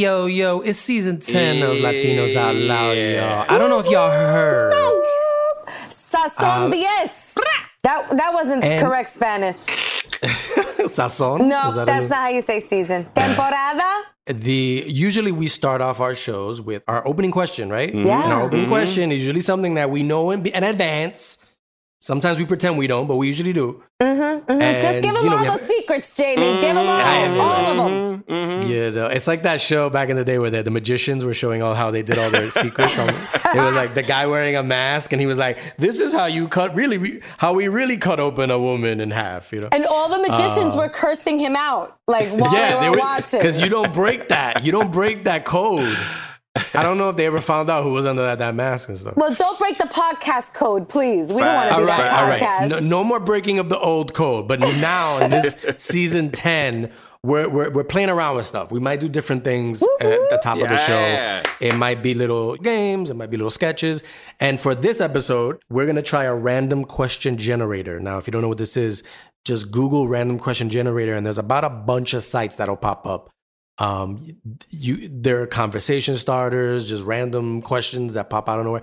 Yo, yo, it's season 10 of Latinos Out Loud, y'all. I don't know if y'all heard. Sazon Um, 10. That that wasn't and- correct Spanish. Sazon? No, that that's not how you say season. Temporada. the usually we start off our shows with our opening question, right? Yeah. And our opening question is usually something that we know in, in advance. Sometimes we pretend we don't, but we usually do. Mm-hmm, mm-hmm. Just And, give them you know, all the have- secrets, Jamie. Give them mm-hmm. all, Yeah, yeah, all of them. Mm-hmm. You know, it's like that show back in the day where the, the magicians were showing all how they did all their secrets. On, it was like the guy wearing a mask, and he was like, "This is how you cut really, we- how we really cut open a woman in half." You know. And all the magicians uh, were cursing him out, like while they were watching. because you don't break that. You don't break that code. I don't know if they ever found out who was under that, that mask and stuff. well, don't break the podcast code, please. We don't want to be all that right, all right. podcast. No, no more breaking of the old code. But now in this season ten, we're, we're we're playing around with stuff. We might do different things at the top of the show. It might be little games. It might be little sketches. And for this episode, we're gonna try a random question generator. Now, if you don't know what this is, just Google random question generator, and there's about a bunch of sites that'll pop up. Um, you there are conversation starters, just random questions that pop out of nowhere.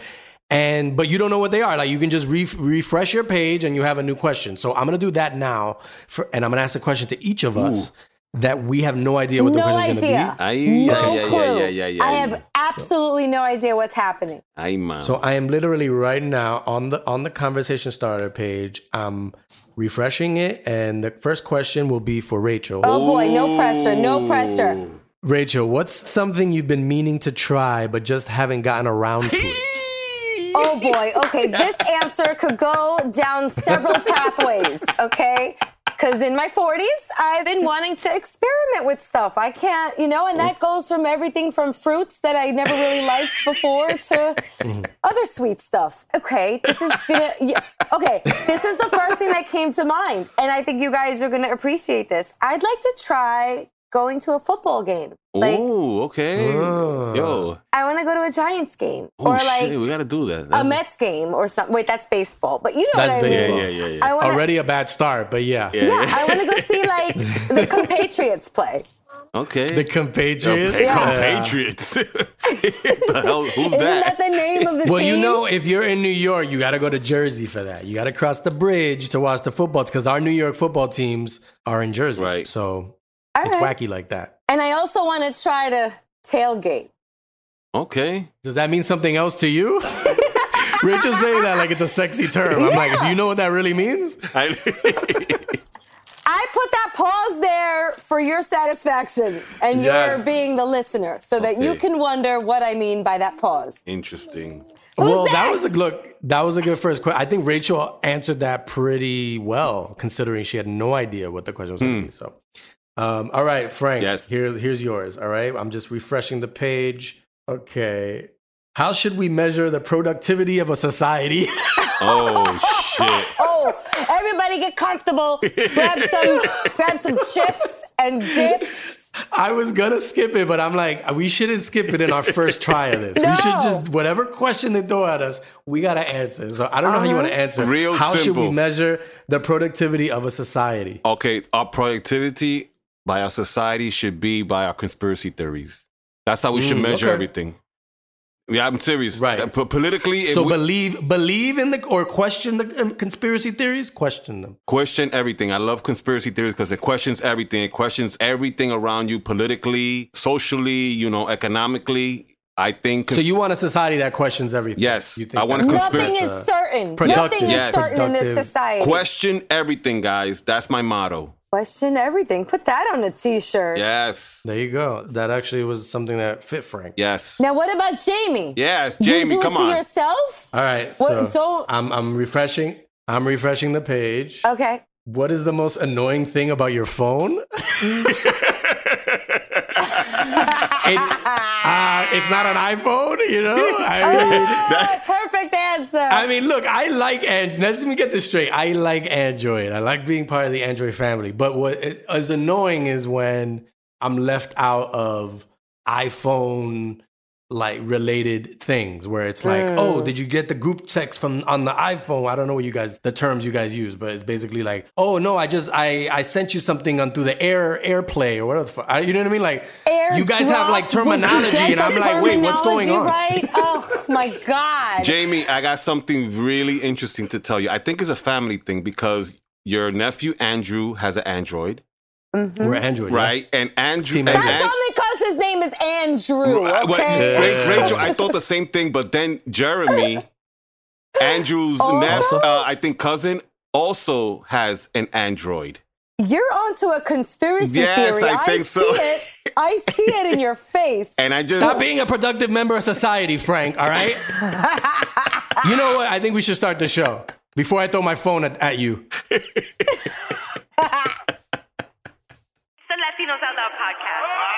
And but you don't know what they are. Like you can just re- refresh your page and you have a new question. So I'm gonna do that now, for, and I'm gonna ask a question to each of us that we have no idea what the no question is gonna Ay, no yeah, yeah, clue. yeah, yeah, yeah, I have absolutely no idea what's happening. Ay, So I am literally right now on the on the conversation starter page. I'm refreshing it, and the first question will be for Rachel. Oh boy, no pressure, no pressure. Rachel, what's something you've been meaning to try but just haven't gotten around to it? Oh boy, okay, this answer could go down several pathways, okay? Because in my 40s, I've been wanting to experiment with stuff. I can't, you know, and that oh. goes from everything from fruits that I never really liked before to mm-hmm. other sweet stuff. Okay, this is gonna, yeah, okay, this is the first thing that came to mind. And I think you guys are gonna appreciate this. I'd like to try going to a football game. Like, oh, okay. Oh. Yo. I wanna go to a Giants game. Oh, or like, shit. We got to do that. a Mets game or something. Wait, that's baseball. But you know That's what I mean. baseball. Yeah, yeah, yeah, yeah. I wanna, Already a bad start, but yeah. Yeah. Yeah, I want to go see like the compatriots play. Okay. The compatriots. Hey, Yeah. the hell? Who's Isn't that that? the name of the Well, team? you know, if you're in New York, you got to go to Jersey for that. You got to cross the bridge to watch the football because our New York football teams are in Jersey. Right. So All it's right. wacky like that. And I also want to try to tailgate. Okay. Does that mean something else to you? Rachel's saying that like it's a sexy term. I'm like, do you know what that really means? I, I put that pause there for your satisfaction and Yes. you're being the listener so that you can wonder what I mean by that pause. Interesting. well, that was a look. That was a good first question. I think Rachel answered that pretty well, considering she had no idea what the question was going to be. Hmm. So, um, all right, Frank. Yes. Here, here's yours. All right, I'm just refreshing the page. Okay. How should we measure the productivity of a society? Oh, shit. Oh, everybody get comfortable. grab some grab some chips and dips. I was gonna skip it, but I'm like, we shouldn't skip it in our first try of this. We should just whatever question they throw at us, we gotta answer. So I don't know how you want to answer. Real how should we measure the productivity of a society? Okay, our productivity by our society should be by our conspiracy theories. That's how we should Mm, measure okay. everything. Yeah, I'm serious. Right. Uh, politically, So we believe believe in the or question the um, conspiracy theories. Question them. question everything. I love conspiracy theories because it questions everything. It questions everything around you politically, socially, you know, economically. I think. So you want a society that questions everything? Yes, You think I want a conspiracy- Nothing is uh, certain. productive. Nothing is Yes. certain in this Productive. society. question everything, guys. That's my motto. Question everything. Put that on a t-shirt. Yes. There you go. That actually was something that fit Frank. Yes. Now, what about Jamie? Yes, you Jamie, do come it to on. yourself? All right. What- so don't- I'm I'm refreshing. I'm refreshing the page. Okay. What is the most annoying thing about your phone? it's uh, it's not an iPhone, you know. I mean, Oh, perfect I mean, look, I like and let's me get this straight. I like Android. I like being part of the Android family. But what is annoying is when I'm left out of iPhone like related things where it's like, hmm. oh, did you get the group text from on the iPhone? I don't know what you guys the terms you guys use, but it's basically like, oh no, I just I I sent you something on through the air AirPlay or whatever. the fuck. I- You know what I mean? Like air you guys have like Airdrop, would you terminology, and I'm like, wait, what's going on? Right? Oh my god. Jamie, I got something really interesting to tell you. I think it's a family thing because your nephew Andrew has an Android, We're Android, yeah? right? And Andrew, Team and Android. That's An- only because his name is Andrew. Right, well, Okay. Ra- Rachel, I thought the same thing, but then Jeremy, Andrew's Also? nephew, uh, I think cousin, also has an Android. You're onto a conspiracy Yes, theory. I think so. see it. I see it in your face. And I just Stop being a productive member of society, Frank. All right. you know what? I think we should start the show before I throw my phone at, at you. It's the Latinos Out Loud podcast.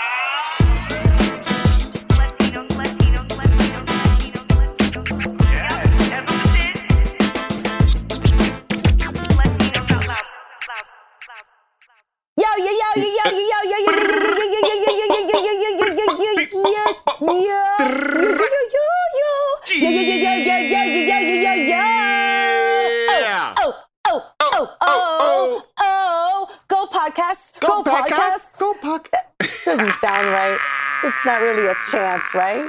Yo, Yeah. Oh, oh, oh, oh, oh, go podcast, go podcast. go podcast. Doesn't sound right. It's not really a chant, right?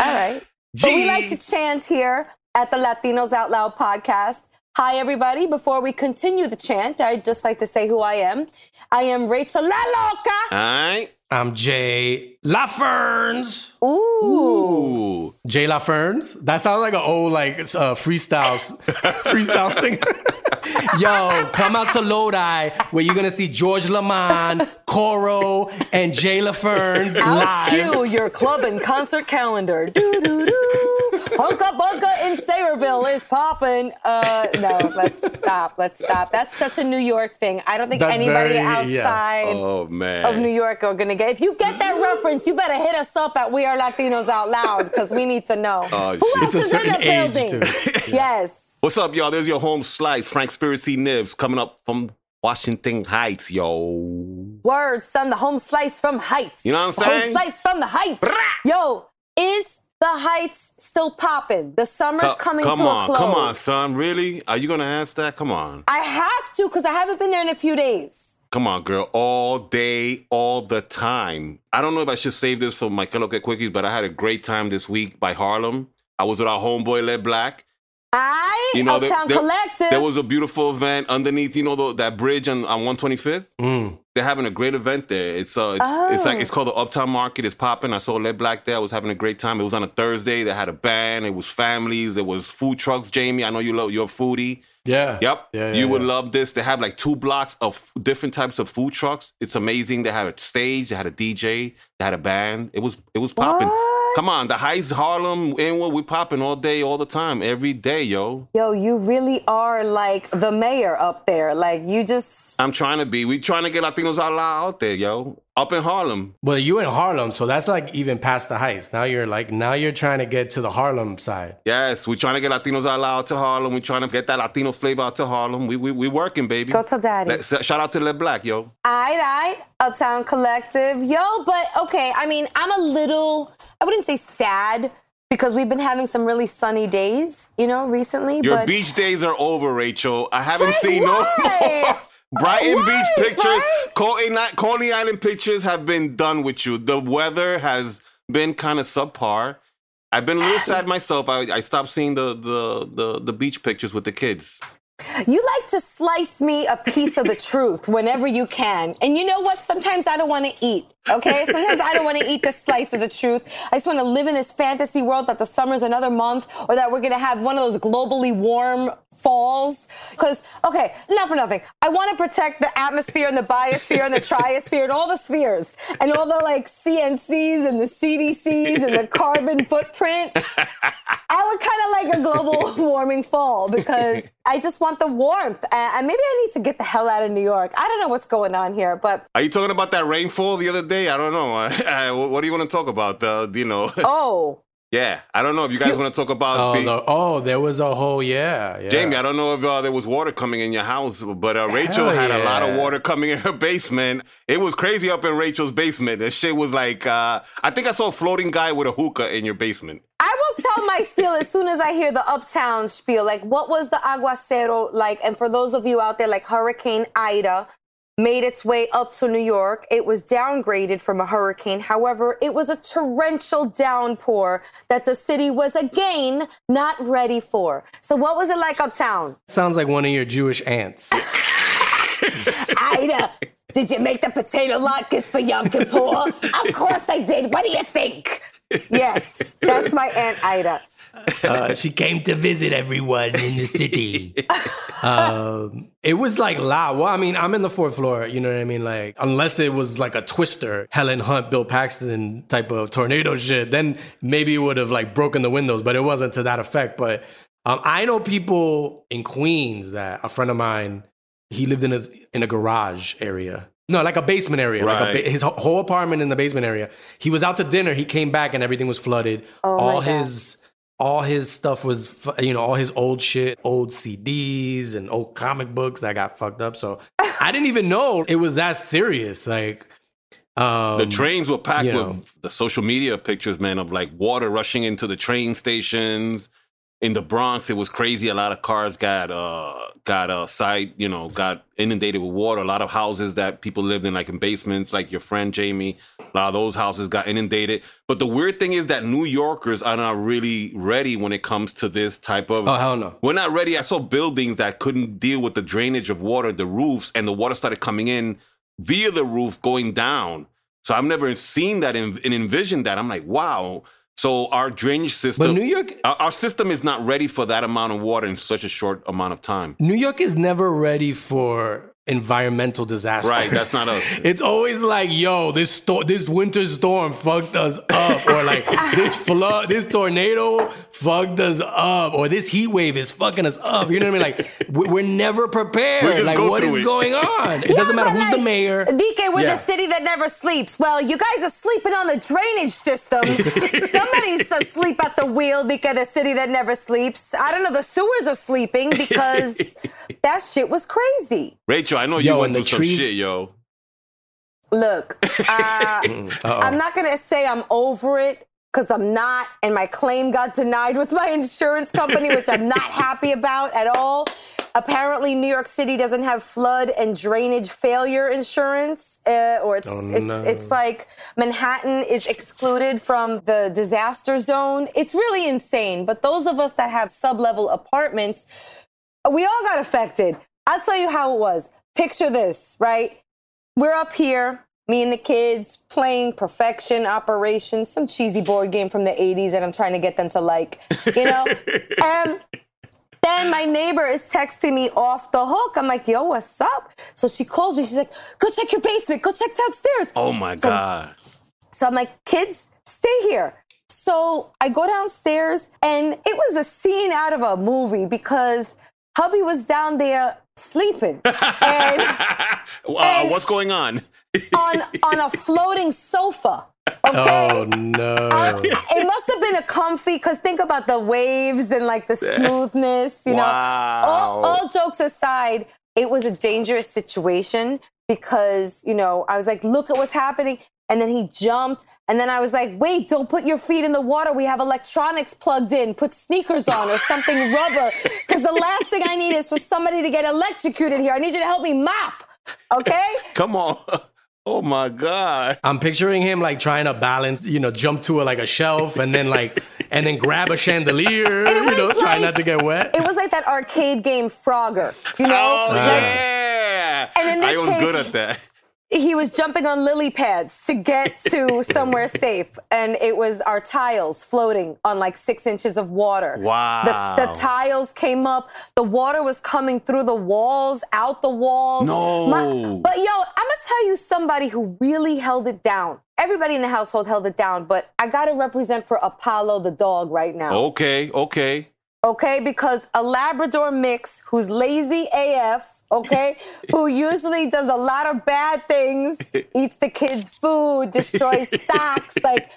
All right. But we like to chant here at the Latinos Out Loud podcast. Hi, everybody. Before we continue the chant, I'd just like to say who I am. I am Rachel La Loca. All right. I'm Jay LaFerns. Ooh. Ooh. Jay LaFerns. That sounds like an old like uh, freestyle freestyle singer. Yo, come out to Lodi where you're gonna see George Lamond, Coro, and Jay LaFerns Out live. cue your club and concert calendar. Doo doo doo. Hunka Bunka in Sayreville is popping. Uh, no, let's stop. Let's stop. That's such a New York thing. I don't think That's anybody very- yeah. outside Oh man. of New York are gonna get. If you get that reference, you better hit us up at We Are Latinos Out Loud because we need to know. Oh, Who shit. else It's a is in certain the age, building? too. Yes. What's up, y'all? There's your home slice, Frank Spiracy Nibs, coming up from Washington Heights, yo. Words, son, the home slice from Heights. You know what I'm saying? The home slice from the Heights. Yo, is the Heights still popping? The summer's Co- coming come to on, a close. come on, son. Really? Are you gonna ask that? Come on. I have to because I haven't been there in a few days. Come on, girl. All day, all the time. I don't know if I should save this for my Kellogg's Quickies, but I had a great time this week by Harlem. I was with our homeboy Led Black. I You know, there, Uptown there- Collective. there was a beautiful event underneath, you know, the, that bridge on, on 125th. Mm. They're having a great event there. It's uh, it's, it's like Oh. it's called the Uptown Market. It's popping. I saw Led Black there. I was having a great time. It was on a Thursday. They had a band. It was families. There was food trucks. Jamie, I know you love you're a foodie. Yeah. Yep. Yeah, yeah, you would yeah. love this. They have like two blocks of different types of food trucks. It's amazing. They had a stage, they had a DJ, they had a band. It was it was popping. What? Come on, the Heights, Harlem, Inwood, we popping all day, all the time, every day, yo. Yo, you really are like the mayor up there. Like you just I'm trying to be. We trying to get Latinos out loud out there, yo. Up in Harlem. Well, you in Harlem, so that's like even past the heights. Now you're like now you're trying to get to the Harlem side. Yes, we trying to get Latinos out loud to Harlem. We trying to get that Latino flavor out to Harlem. We we, we working, baby. go to daddy. Let- shout out to Led Black, yo. Aight, aight, Uptown Collective. Yo, but okay, I mean, I'm a little, I wouldn't say sad because we've been having some really sunny days, you know, recently. Your but beach days are over, Rachel. I haven't Frank, seen why? no more. Brighton Why, Beach pictures? Coney, Coney Island pictures have been done with you. The weather has been kind of subpar. I've been a little sad myself. I, I stopped seeing the, the the the beach pictures with the kids. You like to slice me a piece of the truth whenever you can. And you know what? Sometimes I don't want to eat. Okay. Sometimes I don't want to eat the slice of the truth. I just want to live in this fantasy world that the summer's another month or that we're going to have one of those globally warm falls. Because, okay, not for nothing. I want to protect the atmosphere and the biosphere and the triosphere and all the spheres and all the like CNCs and the CDCs and the carbon footprint. I would kind of like a global warming fall because I just want the warmth. And maybe I need to get the hell out of New York. I don't know what's going on here, but Are you talking about that rainfall the other day? I don't know. what do you want to talk about? Uh, you know, oh, Yeah, I don't know if you guys want to talk about Oh, the. the, oh, there was a whole yeah, yeah. Jamie, I don't know if uh, there was water coming in your house, but uh, Rachel Hell had a lot of water coming in her basement. It was crazy up in Rachel's basement. That shit was like, uh, I think I saw a floating guy with a hookah in your basement. I will tell my spiel as soon as I hear the uptown spiel. Like, what was the aguacero like? And for those of you out there, like Hurricane Ida made its way up to New York. It was downgraded from a hurricane. However, it was a torrential downpour that the city was again not ready for. So, what was it like uptown? Sounds like one of your Jewish aunts. Ida, did you make the potato latkes for Yom Kippur? of course I did. What do you think? Yes, that's my Aunt Ida. Uh, she came to visit everyone in the city. um, it was like loud. Well, I mean, I'm in the fourth floor. You know what I mean? Like, unless it was like a twister, Helen Hunt, Bill Paxton type of tornado shit, then maybe it would have like broken the windows. But it wasn't to that effect. But um, I know people in Queens that a friend of mine, he lived in a in a garage area. No, like a basement area, like a Right. ba- his whole apartment in the basement area. He was out to dinner. He came back and everything was flooded. Oh my all God. his all his stuff was you know all his old shit, old CDs and old comic books that got fucked up. So I didn't even know it was that serious. Like um, The trains were packed you with the social media pictures, man, of like water rushing into the train stations. In the Bronx, it was crazy. A lot of cars got uh got uh side, you know, got inundated with water. A lot of houses that people lived in, like in basements, like your friend Jamie, a lot of those houses got inundated. But the weird thing is that New Yorkers are not really ready when it comes to this type of Oh hell no. we're not ready. I saw buildings that couldn't deal with the drainage of water, the roofs, and the water started coming in via the roof going down. So I've never seen that and envisioned that. I'm like, wow. So our drainage system, But New York, our, our system is not ready for that amount of water in such a short amount of time. New York is never ready for environmental disasters. Right, that's not us. It's always like, yo, this sto- this winter storm fucked us up, or like this flood, this tornado fucked us up, or this heat wave is fucking us up. You know what I mean? Like we- we're never prepared. We just like go what through is it. going on? It doesn't matter but who's the mayor. DK, we're Yeah. the city that never sleeps. Well, you guys are sleeping on the drainage system. Somebody's asleep at the wheel because the city that never sleeps. I don't know. The sewers are sleeping because that shit was crazy. Rachel, I know you went through the some trees- shit, yo. Look, uh, I'm not gonna say I'm over it because I'm not, and my claim got denied with my insurance company, which I'm not happy about at all. Apparently, New York City doesn't have flood and drainage failure insurance, uh, or it's Oh, it's no. it's like Manhattan is excluded from the disaster zone. It's really insane. But those of us that have sub-level apartments, we all got affected. I'll tell you how it was. Picture this, right? We're up here, me and the kids playing Perfection Operation, some cheesy board game from the 80s that I'm trying to get them to like, you know? and then my neighbor is texting me off the hook. I'm like, yo, what's up? So she calls me. She's like, go check your basement. Go check downstairs. Oh my So- God. So I'm like, kids, stay here. So I go downstairs and it was a scene out of a movie because hubby was down there sleeping and Uh, And- what's going on? on on a floating sofa. Okay. Oh no. it must have been a comfy because think about the waves and like the smoothness, you know. All, all jokes aside, it was a dangerous situation because, you know, I was like, look at what's happening. And then he jumped. And then I was like, wait, don't put your feet in the water. We have electronics plugged in. Put sneakers on or something rubber. Because the last thing I need is for somebody to get electrocuted here. I need you to help me mop. Okay? Come on. Oh my God. I'm picturing him like trying to balance, you know, jump to a, like a shelf and then like, and then grab a chandelier, you know, was try not to get wet. It was like that arcade game Frogger, you know? Oh Like, yeah. And in I was case- good at that. He was jumping on lily pads to get to somewhere safe and it was our tiles floating on like six inches of water Wow. the, the tiles came up the water was coming through the walls out the walls No. but yo i'm gonna tell you somebody who really held it down everybody in the household held it down but i gotta represent for apollo the dog right now Okay, okay. okay? Because a Labrador mix who's lazy AF okay, who usually does a lot of bad things, eats the kids' food, destroys socks, like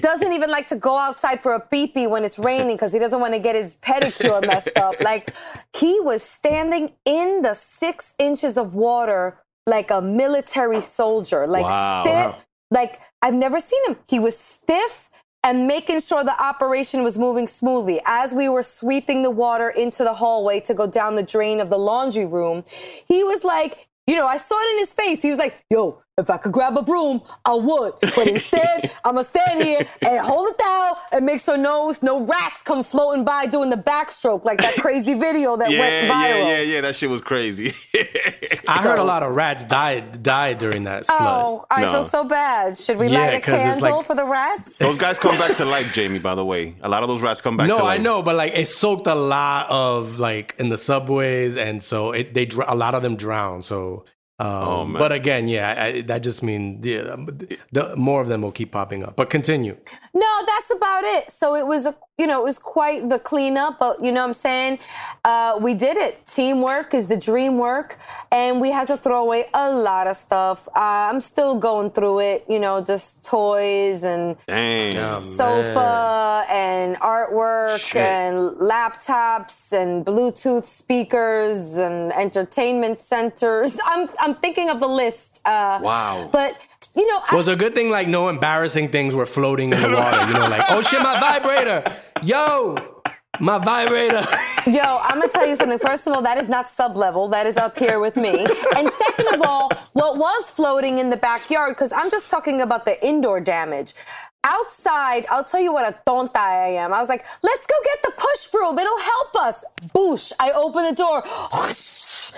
doesn't even like to go outside for a pee pee when it's raining because he doesn't want to get his pedicure messed up. Like he was standing in the six inches of water like a military soldier, like Wow. stiff. Like I've never seen him. He was stiff and making sure the operation was moving smoothly. As we were sweeping the water into the hallway to go down the drain of the laundry room, he was like, you know, I saw it in his face. He was like, yo, if I could grab a broom, I would. But instead, I'm gonna stand here and hold it down and make sure no, no rats come floating by doing the backstroke like that crazy video that Yeah, went viral. yeah, yeah. Yeah. That shit was crazy. I heard a lot of rats died died during that oh, flood. Oh, I No. feel so bad. Should we Yeah, light a candle like- for the rats? those guys come back to life, Jamie. By the way, a lot of those rats come back. no, to I know, but like it soaked a lot of like in the subways, and so it they a lot of them drowned. So, um, Oh, but again, yeah, I, that just means yeah, the more of them will keep popping up. But continue. No, that's about it. So it was a you know, it was quite the cleanup, but you know what I'm saying? Uh, we did it. Teamwork is the dream work. And we had to throw away a lot of stuff. Uh, I'm still going through it, you know, just toys and Damn. sofa and artwork Shit. and laptops and Bluetooth speakers and entertainment centers. I'm I'm thinking of the list. Uh, Wow. But you know, I, was a good thing like no embarrassing things were floating in the water. You know, like oh shit, my vibrator, yo, my vibrator. Yo, I'm gonna tell you something. First of all, that is not sub level. That is up here with me. And second of all, what was floating in the backyard? Because I'm just talking about the indoor damage. Outside, I'll tell you what a tonta I am. I was like, let's go get the push broom. It'll help us. Boosh. I open the door.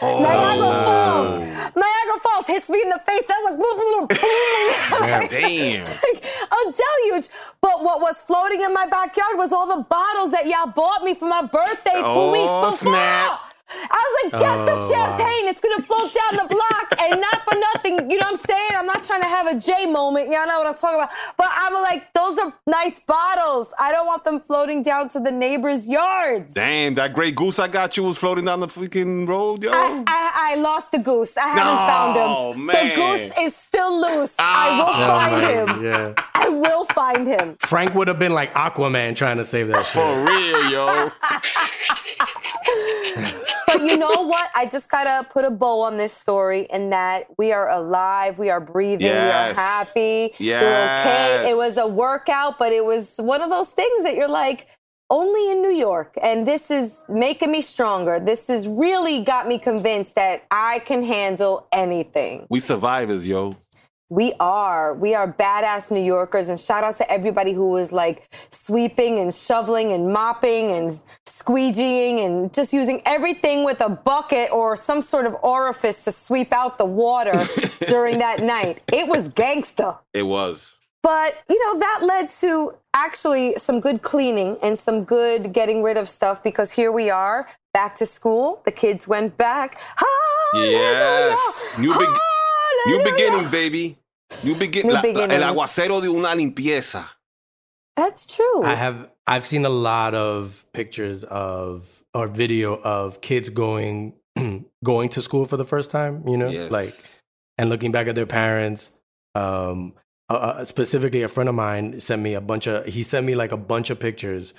Niagara oh. Falls. Niagara Falls hits me in the face. I was like, boom, boom, boom. God damn. like a deluge. But what was floating in my backyard was all the bottles that y'all bought me for my birthday two Oh, weeks before. snap. I was like, get the Oh, champagne. It's gonna float down the block, and not for nothing. You know what I'm saying? I'm not trying to have a J moment. Y'all know what I'm talking about. But I'm like, those are nice bottles. I don't want them floating down to the neighbors' yards. Damn, that Grey Goose I got you was floating down the freaking road, yo. I, I, I lost the goose. I haven't No, found him. man. The goose is still loose. Oh, I ah. will find him. Yeah. I will find him. Frank would have been like Aquaman trying to save that shit. For real, yo. But you know what? I just gotta put a bow on this story in that we are alive, we are breathing, Yes. we are happy, we're okay. It was a workout, but it was one of those things that you're like, only in New York. And this is making me stronger. This has really got me convinced that I can handle anything. We survivors, yo. We are. We are badass New Yorkers. And shout out to everybody who was like sweeping and shoveling and mopping and squeegeeing and just using everything with a bucket or some sort of orifice to sweep out the water during that night. It was gangsta. It was. But, you know, that led to actually some good cleaning and some good getting rid of stuff because here we are back to school. The kids went back. Yes. New, beg- new beginnings, baby. New, begin- New la- la- El aguacero de una limpieza. That's true. I have I've seen a lot of pictures of or video of kids going going to school for the first time, you know? Yes. Like and looking back at their parents. Um uh, uh, specifically a friend of mine sent me a bunch of he sent me like a bunch of pictures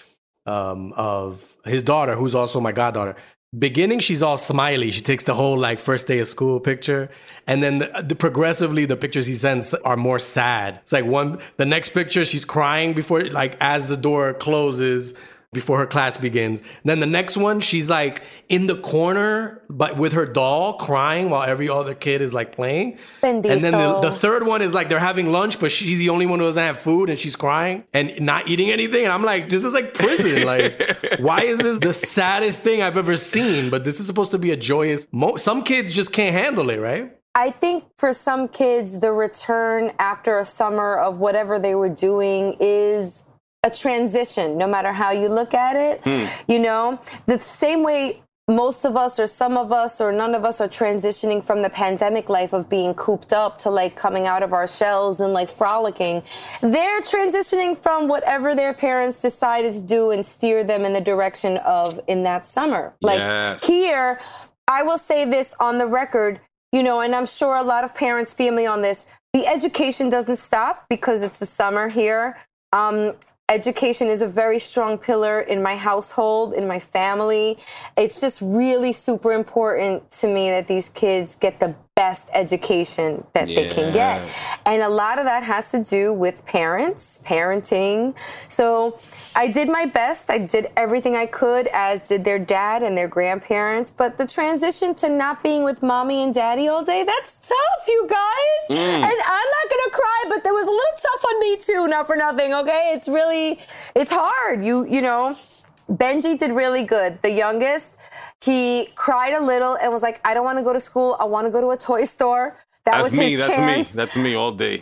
um of his daughter who's also my goddaughter. Beginning she's all smiley. She takes the whole like first day of school picture and then the, the progressively the pictures he sends are more sad. It's like one the next picture she's crying before like as the door closes before her class begins. Then the next one, she's like in the corner, but with her doll crying while every other kid is like playing. And then the, the third one is like they're having lunch, but she's the only one who doesn't have food and she's crying and not eating anything. And I'm like, this is like prison. Like, why is this the saddest thing I've ever seen? But this is supposed to be a joyous. Mo- Some kids just can't handle it, right? I think for some kids, the return after a summer of whatever they were doing is a transition, no matter how you look at it. You know, the same way most of us, or some of us, or none of us are transitioning from the pandemic life of being cooped up to like coming out of our shells and like frolicking. They're transitioning from whatever their parents decided to do and steer them in the direction of in that summer. Like Yes. here, I will say this on the record, you know, and I'm sure a lot of parents feel me on this. The education doesn't stop because it's the summer here. Um, education is a very strong pillar in my household, in my family. It's just really super important to me that these kids get the best education that they can get. And a lot of that has to do with parents, parenting. So I did my best. I did everything I could, as did their dad and their grandparents. But the transition to not being with mommy and daddy all day, that's tough, you guys. Mm. And I'm not going to cry, but there was a little tough on me too, not for nothing, okay? It's really, it's hard. You, you know, Benji did really good. The youngest, he cried a little and was like, I don't want to go to school. I want to go to a toy store. That That's was me. his That's chance me. That's me all day.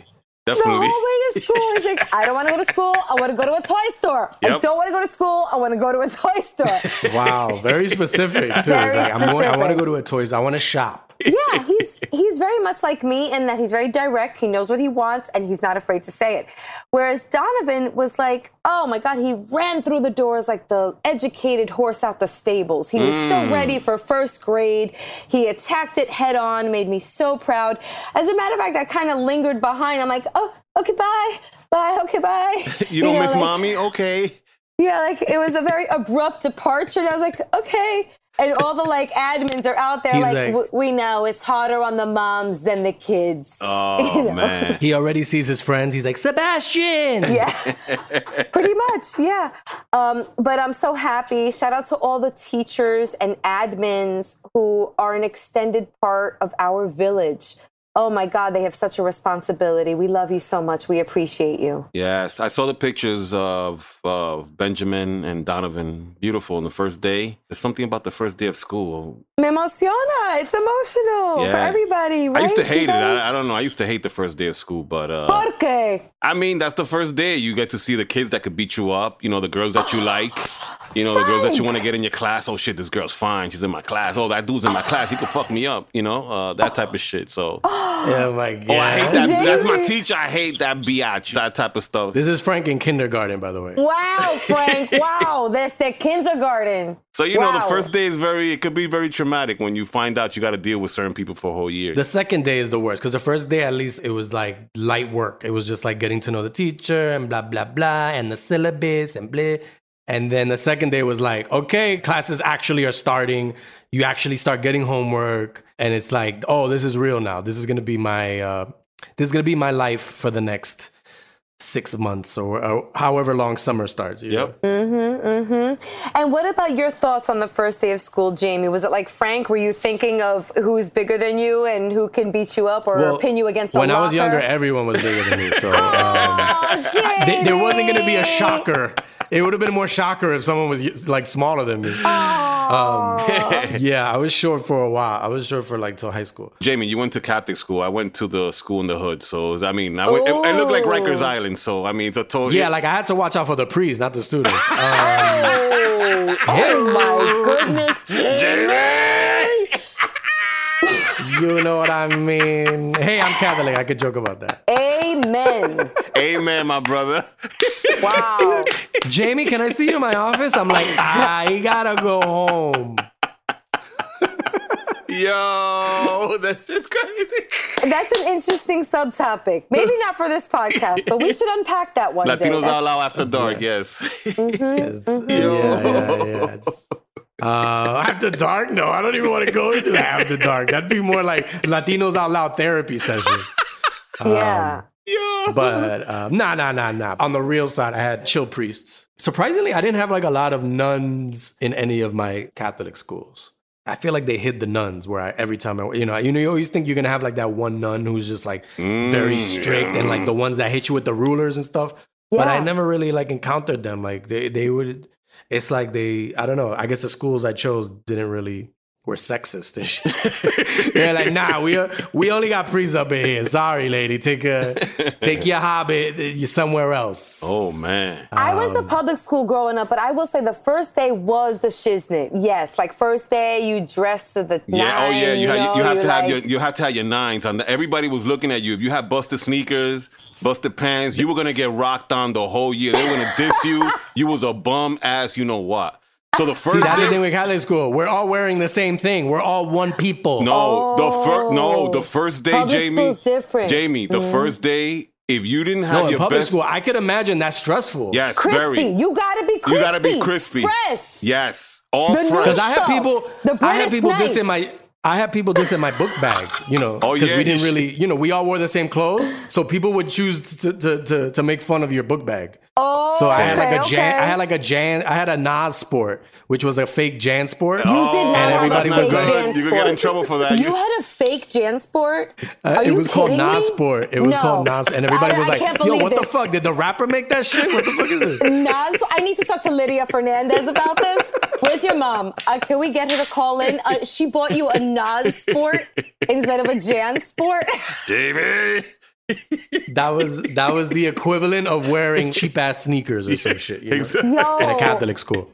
the Definitely. whole way to school. He's like, I don't want to go to school. I want to go to a toy store. I don't want to go to school. I want to go to a toy store. Wow, very specific too. Very like, I'm going, I want to go to a Toys. I want to shop. yeah, he's he's very much like me in that he's very direct. He knows what he wants and he's not afraid to say it. Whereas Donovan was like, oh my God, he ran through the doors like the educated horse out the stables. He was so mm. ready for first grade. He attacked it head on, made me so proud. As a matter of fact, I kind of lingered behind. I'm like, oh, okay, bye. Bye, okay, bye. You don't know, miss like- mommy? Okay. Yeah, like it was a very abrupt departure. And I was like, okay. And all the like admins are out there He's like, like- we know it's harder on the moms than the kids. Oh You know? man. He already sees his friends. He's like, Sebastian. Yeah, pretty much. Yeah. Um, but I'm so happy. Shout out to all the teachers and admins who are an extended part of our village. Oh my God, they have such a responsibility. We love you so much. We appreciate you. Yes, I saw the pictures of of Benjamin and Donovan. Beautiful on the first day. There's something about the first day of school. Me emociona. It's emotional for everybody. Right? I used to hate it. I, I don't know. I used to hate the first day of school, but uh, ¿Por qué? I mean, that's the first day. You get to see the kids that could beat you up. You know, the girls that you like. You know, the girls that you want to get in your class. Oh shit, this girl's fine. She's in my class. Oh, that dude's in my class. He could fuck me up. You know, uh, that type of shit. So, oh, Oh my god. I hate that. That's my teacher. I hate that biatch. That type of stuff. This is Frank in kindergarten, by the way. Wow, Frank. wow. That's the kindergarten. So you know, the first day is very. It could be very traumatic when you find out you got to deal with certain people for a whole year. The second day is the worst because the first day, at least, it was like light work. It was just like getting to know the teacher and blah, blah, blah, and the syllabus and blah. And then the second day was like, okay, classes actually are starting. You actually start getting homework. And it's like, oh, this is real now. This is going to be my, uh, this is going to be my life for the next six months or, or however long summer starts. you know? yep. Mm-hmm. And what about your thoughts on the first day of school, Jamie? Was it like Frank? Were you thinking of who's bigger than you and who can beat you up or Well, pin you against the wall? when I was younger, everyone was bigger than me. So um, Oh, th- there wasn't going to be a shocker. It would have been more shocker if someone was like smaller than me. Um, yeah, I was short for a while. I was short for like till high school. Jamie, you went to Catholic school. I went to the school in the hood. So I mean, I went, it, it looked like Rikers. Island. So I mean, it's a total. Yeah, like I had to watch out for the priests, not the students. Um, Oh, oh my goodness, Jamie! You know what I mean? Hey, I'm Catholic. I could joke about that. Amen. Amen, my brother. Wow. Jamie, can I see you in my office? I'm like, ah, I gotta go home. Yo, that's just crazy. That's an interesting subtopic. Maybe not for this podcast, but we should unpack that one day. Latinos That's- all out after dark. Yes. Mm-hmm, mm-hmm. Yeah, yeah, yeah. Uh, after dark? No, I don't even want to go into that after dark. That'd be more like Latinos Out Loud therapy session. Yeah. Yo. But um, nah, nah, nah, nah. On the real side, I had chill priests. Surprisingly, I didn't have like a lot of nuns in any of my Catholic schools. I feel like they hid the nuns where I, every time I, you know, you know, you always think you're gonna have like that one nun who's just like very strict and like the ones that hit you with the rulers and stuff. But I never really like encountered them. Like they, they would. It's like they, I don't know. I guess the schools I chose didn't really were sexist and shit. They're like, nah, we we only got priests up in here. Sorry, lady, take a take your hobby uh, somewhere else. Oh man. I went Um, to public school growing up, but I will say the first day was the shiznit. Yes, like first day you dress to the Yeah. oh nine, yeah. You, know, have, you have you're to have your you have to have your nines on. Everybody was looking at you. If you had busted sneakers, busted pants, you were gonna get rocked on the whole year. They were gonna diss you. You was a bum ass. You know what? So the first See, first that's the day, thing with Catholic school. We're all wearing the same thing. We're all one people. no, the first no, the oh. first day, Public Jamie, different. Jamie, the mm. first day, if you didn't have No, in your public best, school, I could imagine that's stressful. yes, Crispy. very, You gotta be crispy. you gotta be crispy, Fresh. yes, all The fresh. Because I have people, The I had British people this in my, I had people this in my book bag, you know, Oh, because yeah, we didn't really, you know, we all wore the same clothes, so people would choose to to to, to make fun of your book bag. Oh, So I had like a okay, Jan, okay. I had like a Jan, I had a Nas sport, which was a fake Jan sport. You did not and have everybody a was fake like- Jansport. You could get in trouble for that. You had a fake Jansport? Uh, Are it you was called kidding Nas me? Sport. It was No. called Nas, and everybody I- was I like, "Yo, believe what the fuck? Did the rapper make that shit? What the fuck is this?" Nas, I need to talk to Lydia Fernandez about this. Where's your mom? Uh, can we get her to call in? Uh, she bought you a Nas Sport instead of a Jan Sport. Jamie. That was that was the equivalent of wearing cheap ass sneakers or some shit. You know? Exactly. Yo, In a Catholic school.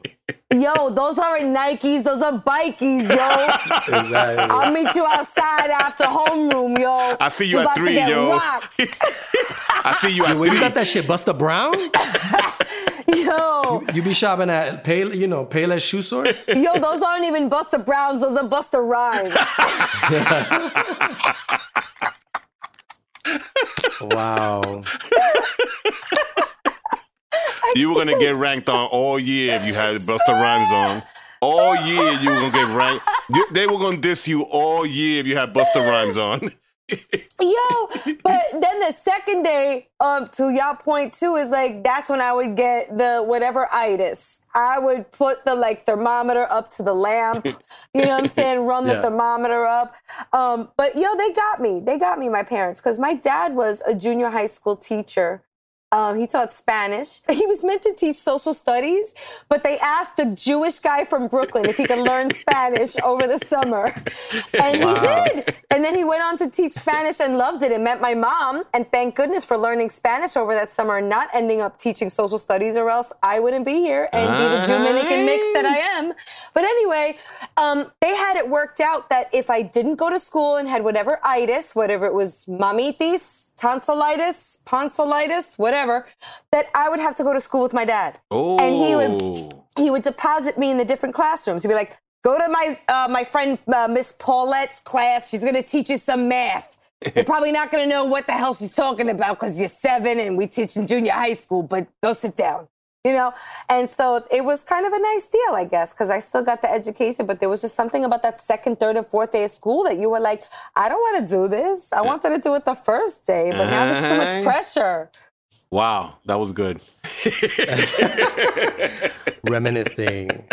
yo, those aren't Nikes, those are bikies, yo. Exactly. I'll meet you outside after homeroom, yo. I see you We at three, yo. I see you at Where you got that shit, Buster Brown? Yo, You be shopping at Pale, you know, Payless Shoe Source? yo, those aren't even Buster Browns, those are Busta Rhymes. Wow. You were gonna get ranked on all year if you had Busta Rhymes on. All year you were gonna get ranked. They were gonna diss you all year if you had Busta Rhymes on. Yo, but then the second day, um, to y'all point too, is like that's when I would get the whatever itis. I would put the like thermometer up to the lamp. You know what I'm saying? Run the Yeah. thermometer up. Um, but yo, they got me. They got me, my parents, because my dad was a junior high school teacher. Um, he taught Spanish. He was meant to teach social studies, but they asked the Jewish guy from Brooklyn if he could learn Spanish over the summer. And Wow. he did. And then he went on to teach Spanish and loved it and met my mom. And thank goodness for learning Spanish over that summer and not ending up teaching social studies, or else I wouldn't be here and be the Dominican mix that I am. But anyway, um, they had it worked out that if I didn't go to school and had whatever itis, whatever it was, mamitis, tonsillitis, ponsillitis, whatever, that I would have to go to school with my dad. And he would Oh. he would deposit me in the different classrooms. He'd be like, "Go to my uh, my friend uh, Miss Paulette's class. She's gonna teach you some math. You're probably not gonna know what the hell she's talking about because you're seven and we teach in junior high school. But go sit down." You know, and so it was kind of a nice deal, I guess, because I still got the education, but there was just something about that second, third, and fourth day of school that you were like, I don't want to do this. I wanted to do it the first day, but now there's too much pressure. Wow, that was good. Reminiscing.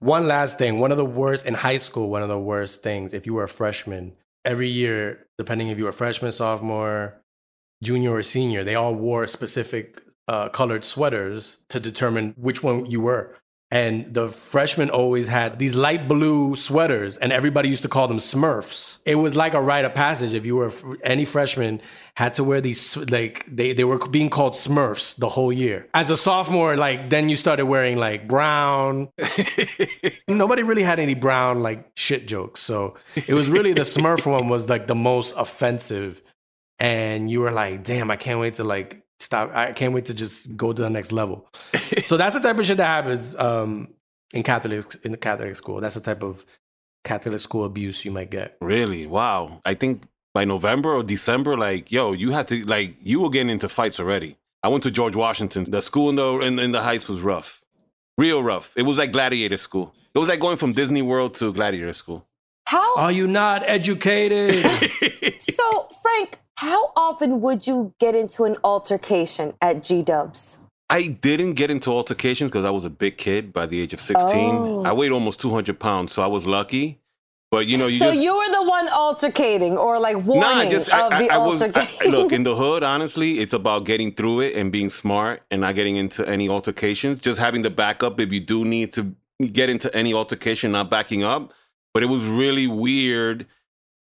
One last thing. One of the worst in high school, one of the worst things, if you were a freshman, every year, depending if you were a freshman, sophomore, junior, or senior, they all wore specific uh, colored sweaters to determine which one you were. And the freshmen always had these light blue sweaters, and everybody used to call them Smurfs. It was like a rite of passage. If you were any freshman, had to wear these like they they were being called Smurfs the whole year. As a sophomore, like then you started wearing like brown. Nobody really had any brown like shit jokes, so it was really the Smurf one was like the most offensive, and you were like, damn, I can't wait to like stop. I can't wait to just go to the next level. so that's the type of shit that happens um, in Catholic in the Catholic school. That's the type of Catholic school abuse you might get. Really? Wow. I think by November or December, like, yo, you had to like you were getting into fights already. I went to George Washington. The school in the in, in the heights was rough. Real rough. It was like gladiator school. It was like going from Disney World to gladiator school. How Are you not educated? So, Frank, how often would you get into an altercation at G Dubs? I didn't get into altercations because I was a big kid by the age of 16. Oh. I weighed almost 200 pounds, so I was lucky. But you know, you so just you were the one altercating or like warning Nah, just I, of I, the I was I, altercation. look in the hood. Honestly, it's about getting through it and being smart and not getting into any altercations. Just having the backup if you do need to get into any altercation, not backing up. But it was really weird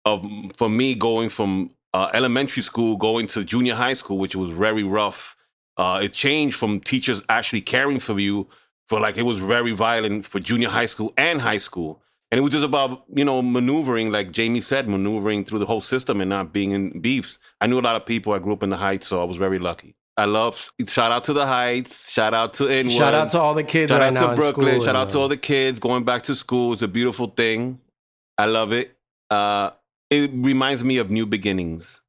of for me going from uh, elementary school going to junior high school, which was very rough. Uh, it changed from teachers actually caring for you for like it was very violent for junior high school and high school. And it was just about, you know, maneuvering, like Jamie said, maneuvering through the whole system and not being in beefs. I knew a lot of people. I grew up in the Heights, so I was very lucky. I love. Shout out to the Heights. Shout out to Inwood. Shout out to all the kids Shout right out now to Brooklyn. school Shout out to all the kids going back to school. It's a beautiful thing. I love it. Uh, it reminds me of new beginnings.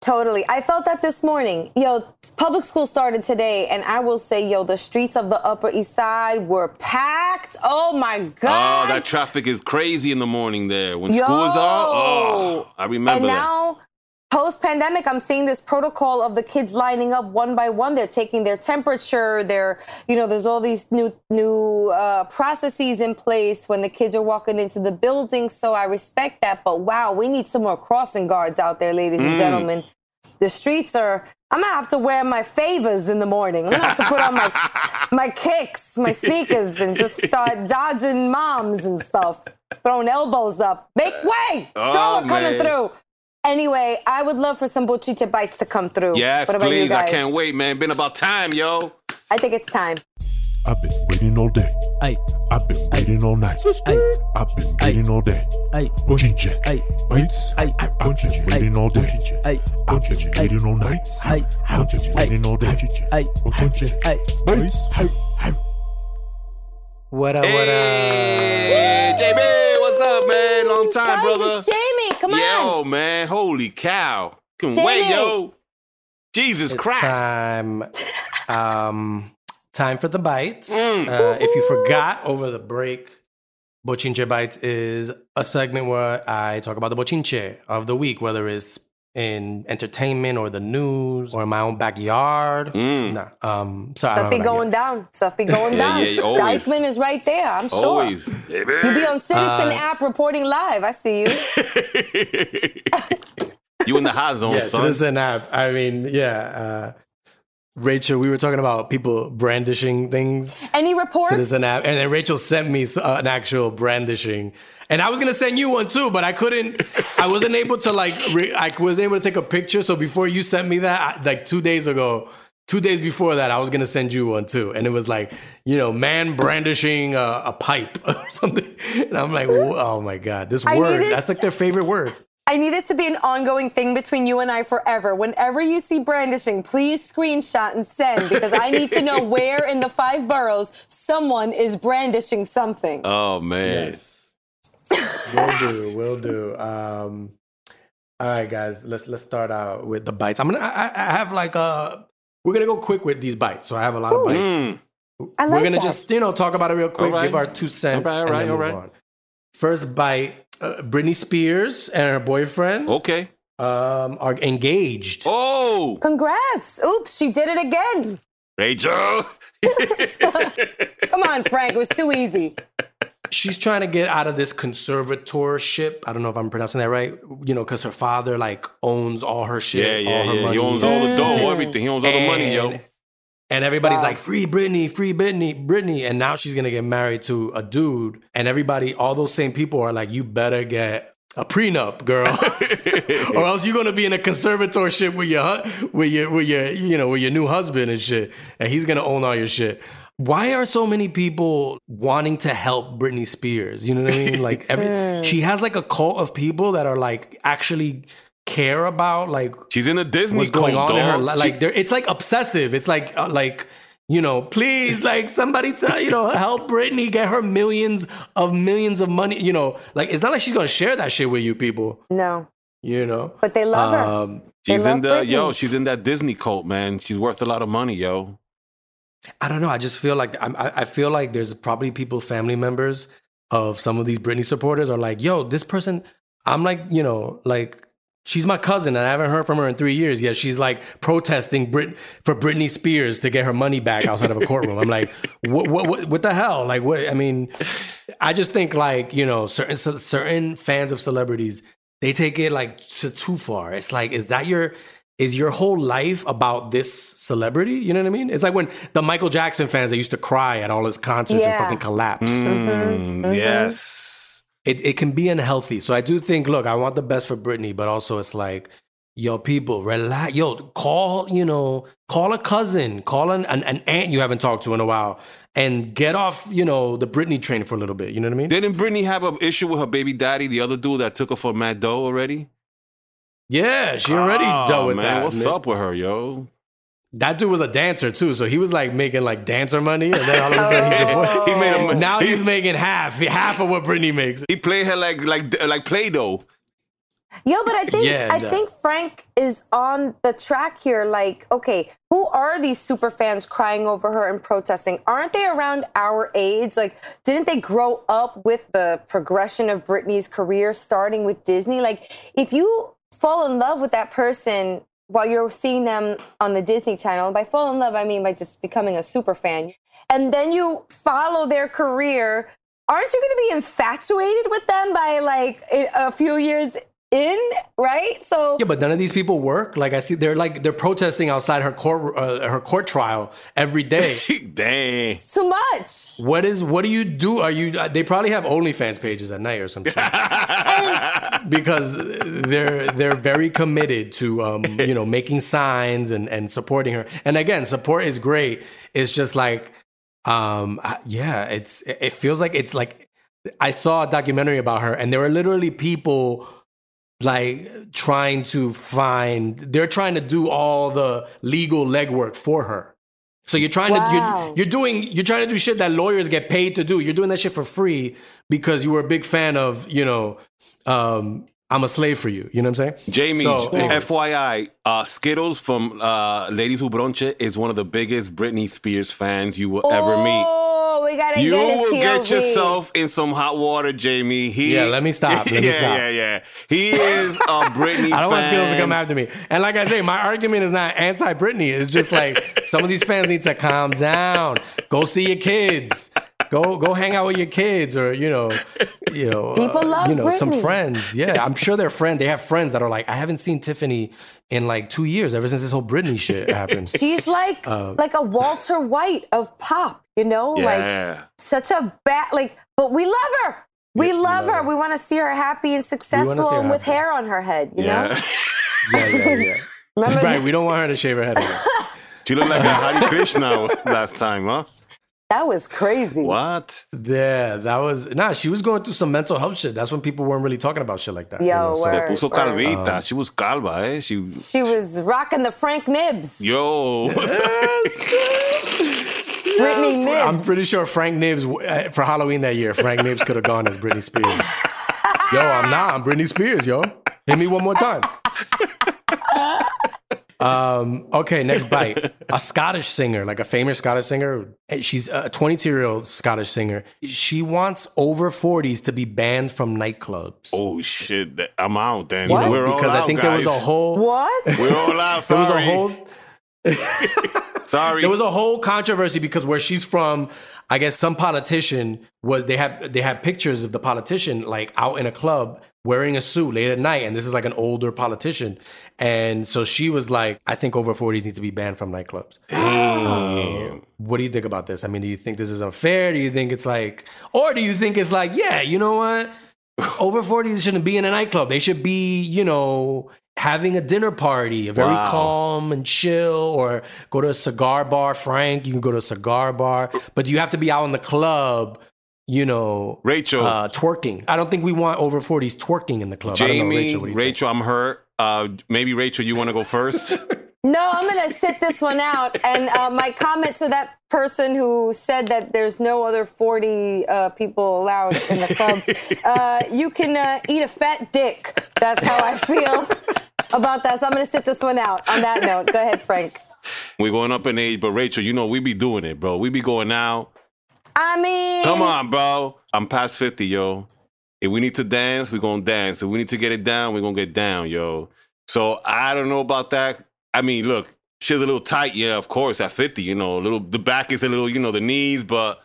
Totally. I felt that this morning. Yo, public school started today, and I will say, yo, the streets of the Upper East Side were packed. Oh my God. Oh, that traffic is crazy in the morning there. When Yo! school is on, oh, I remember and that. Post pandemic, I'm seeing this protocol of the kids lining up one by one. They're taking their temperature. They're, you know, there's all these new new uh, processes in place when the kids are walking into the building. So I respect that. But wow, we need some more crossing guards out there, ladies Mm. and gentlemen. The streets are. I'm gonna have to wear my favors in the morning. I'm gonna have to put on my my kicks, my sneakers, and just start dodging moms and stuff, throwing elbows up. Make way, stroller Oh, coming through. Anyway, I would love for some bochinche bites to come through. yes, what about you please. I can't wait, man. Been about time, yo. I think it's time. I've been waiting all day. Ay, I've been waiting all night. ay, I've been waiting all day. ay, Bochinche. ay, Bites. ay, I've been waiting all day. ay, I've been waiting all night. ay, I've been waiting all day. ay, Bochinche. ay. Bites. What up, what up? Hey, JB, what's up, man? Long time, brother. It's Jaime. Come on. Yo, man. Holy cow. Can Jaime. wait, yo. Jesus It's Christ. time. Um, time for the bites. Mm. Uh, if you forgot over the break, Bochinche Bites is a segment where I talk about the bochinche of the week, whether it's in entertainment or the news or in my own backyard. Mm. Nah, um, sorry, I Stuff don't be going backyard. down. Stuff be going down. yeah, yeah, always. Dyckman is right there. I'm sure. Always. You be on Citizen Uh, app reporting live. I see you. you in the hot zone, Yeah, son. Citizen app. I mean, yeah. Uh, Rachel, we were talking about people brandishing things. Any reports? Citizen app, and then Rachel sent me uh, an actual brandishing, and I was gonna send you one too, but I couldn't. I wasn't able to like. Re- I wasn't able to take a picture. So before you sent me that, I, like two days ago, two days before that, I was gonna send you one too, and it was like, you know, man brandishing a, a pipe or something, and I'm like, oh my god, this I word. That's like their favorite word. I need this to be an ongoing thing between you and I forever. Whenever you see brandishing, please screenshot and send because I need to know where in the five boroughs someone is brandishing something. oh, man. will do, will do. Um, all right, guys, let's let's start out with the bites. I'm gonna. I, I have like uh We're gonna go quick with these bites. So I have a lot of bites. Mm. I We're like gonna that. just you know talk about it real quick, All right. give our two cents, All right, all and then all move right. on. First bite: uh, Britney Spears and her boyfriend Okay. um, are engaged. Oh, Congrats. Oops, she did it again. Rachel. Come on, Frank. It was too easy. She's trying to get out of this conservatorship. I don't know if I'm pronouncing that right. You know, because her father like owns all her shit, yeah, yeah, all her yeah. money. He owns all the dough, Mm. everything. He owns all the money, yo. And- everybody's Wow. like, free Britney, free Britney, Britney. And now she's gonna get married to a dude. And everybody, all those same people are like, you better get a prenup, girl. or else you're gonna be in a conservatorship with your with your with your you know with your new husband and shit. And he's gonna own all your shit. Why are so many people wanting to help Britney Spears? You know what I mean? Like every she has like a cult of people that are like actually care about like She's in the Disney what's going cult, on in her dog. li- She- like they're, it's like obsessive it's like uh, like you know please like somebody to you know help Britney get her millions of millions of money you know like it's not like she's gonna share that shit with you people No, you know but they love her. um They she's in love the yo. She's in that Disney cult, man. She's worth a lot of money, yo. I don't know I just feel like I'm, I I feel like there's probably people family members of some of these Britney supporters are like yo this person I'm like you know like She's my cousin, and I haven't heard from her in three years. Yet she's like protesting Brit- for Britney Spears to get her money back outside of a courtroom. I'm like, what, what, what, what the hell? Like, what? I mean, I just think like you know, certain certain fans of celebrities they take it like to too far. It's like, is that your is your whole life about this celebrity? You know what I mean? It's like when the Michael Jackson fans they used to cry at all his concerts Yeah. and fucking collapse Mm, Yes. It, it can be unhealthy. So I do think, look, I want the best for Britney, but also it's like, yo, people, relax. Yo, call, you know, call a cousin, call an, an, an aunt you haven't talked to in a while, and get off, you know, the Britney train for a little bit. You know what I mean? Didn't Britney have an issue with her baby daddy, the other dude that took her for Mad Doe already? Yeah, she already Oh, with man. that. What's man. up with her, yo? That dude was a dancer too, so he was like making like dancer money, and then all of a sudden he's a oh, He made a now he, he's making half half of what Britney makes. he played her like like like Play-Doh. Yo, but I think Yeah, I no. think Frank is on the track here. Like, okay, who are these super fans crying over her and protesting? Aren't they around our age? Like, didn't they grow up with the progression of Britney's career, starting with Disney? Like, if you fall in love with that person while you're seeing them on the Disney Channel, and by fall in love, I mean by just becoming a super fan, and then you follow their career. Aren't you going to be infatuated with them by like a a few years in, right? So Yeah, but none of these people work. Like I see, they're like they're protesting outside her court uh, her court trial every day. Dang. too much. what is what do you do? Are you? uh, They probably have OnlyFans pages at night or something because they're they're very committed to um, you know making signs and and supporting her. And again, support is great. It's just like um uh, yeah, it's it feels like it's like I saw a documentary about her, and there were literally people like trying to find they're trying to do all the legal legwork for her so you're trying Wow. to you're, you're doing you're trying to do shit that lawyers get paid to do you're doing that shit for free because you were a big fan of you know um i'm a slave for you you know what i'm saying Jaime, So, anyways. FYI, uh, Skittles from uh, Ladies Who Bronche is one of the biggest Britney Spears fans you will ever meet. Oh, we gotta You get his will get yourself in some hot water, Jaime. He, Yeah, let me stop. Let me yeah, stop. yeah, yeah. He is a Britney I don't want fan. Skittles to come after me. And like I say, my argument is not anti Britney. It's just like some of these fans need to calm down. Go see your kids. Go go hang out with your kids, or you know, you know, People uh, you know some friends. Yeah, I'm sure they're friend. They have friends that are like, I haven't seen Tiffany in like two years ever since this whole Britney shit happened. She's like Uh, like a Walter White of pop, you know? Like Yeah. such a bad like but we love her. We Yeah, we love love her. her. We want to see her happy and successful and with happy. hair on her head, you yeah. know? yeah, yeah, yeah. Remember right. We don't want her to shave her head. Again. she looked like a Hare Krishna last time, huh? That was crazy. What? Yeah, that was nah. She was going through some mental health shit. That's when people weren't really talking about shit like that. you Yo, know, so- Se Word, puso word. calvita. she was calva, eh? She, She was rocking the Frank Nibs. yo. Britney Nibs. I'm pretty sure Frank Nibs uh, for Halloween that year. Frank Nibs could have gone as Britney Spears. Yo, I'm not. I'm Britney Spears. Yo, hit me one more time. Um. Okay. Next bite. A Scottish singer, like a famous Scottish singer. She's a 22 year old Scottish singer. She wants over 40s to be banned from nightclubs. oh, shit. I'm out then. What? We're all because out, I think guys. there was a whole. what? We're all out. There was a Sorry. whole. Sorry. There was a whole controversy because where she's from, I guess some politician was they had they had pictures of the politician like out in a club wearing a suit late at night, and this is like an older politician, and so she was like, I think over forties need to be banned from nightclubs. Damn. What do you think about this? I mean, do you think this is unfair? Do you think it's like, or do you think it's like, yeah, you know what? Over 40s shouldn't be in a nightclub. They should be, you know, having a dinner party, a very Wow. calm and chill, or go to a cigar bar. Frank, you can go to a cigar bar, but you have to be out in the club, you know, Rachel. uh, twerking. I don't think we want over 40s twerking in the club. I don't know, Jaime, Rachel, Rachel, what do you think? I'm hurt. Uh, maybe Rachel, you want to go first? No, I'm going to sit this one out. And uh, my comment to that person who said that there's no other 40 uh, people allowed in the club, uh, you can uh, eat a fat dick. That's how I feel about that. So I'm going to sit this one out on that note. Go ahead, Frank. We're going up in age, but Rachel, you know we be doing it, bro. We be going out. I mean, Come on, bro. I'm past 50, yo. If we need to dance, we gonna dance. If we need to get it down, we gonna get down, yo. So I don't know about that. I mean, look, she's a little tight, yeah, of course, at 50, you know, a little the back is a little, you know, the knees, but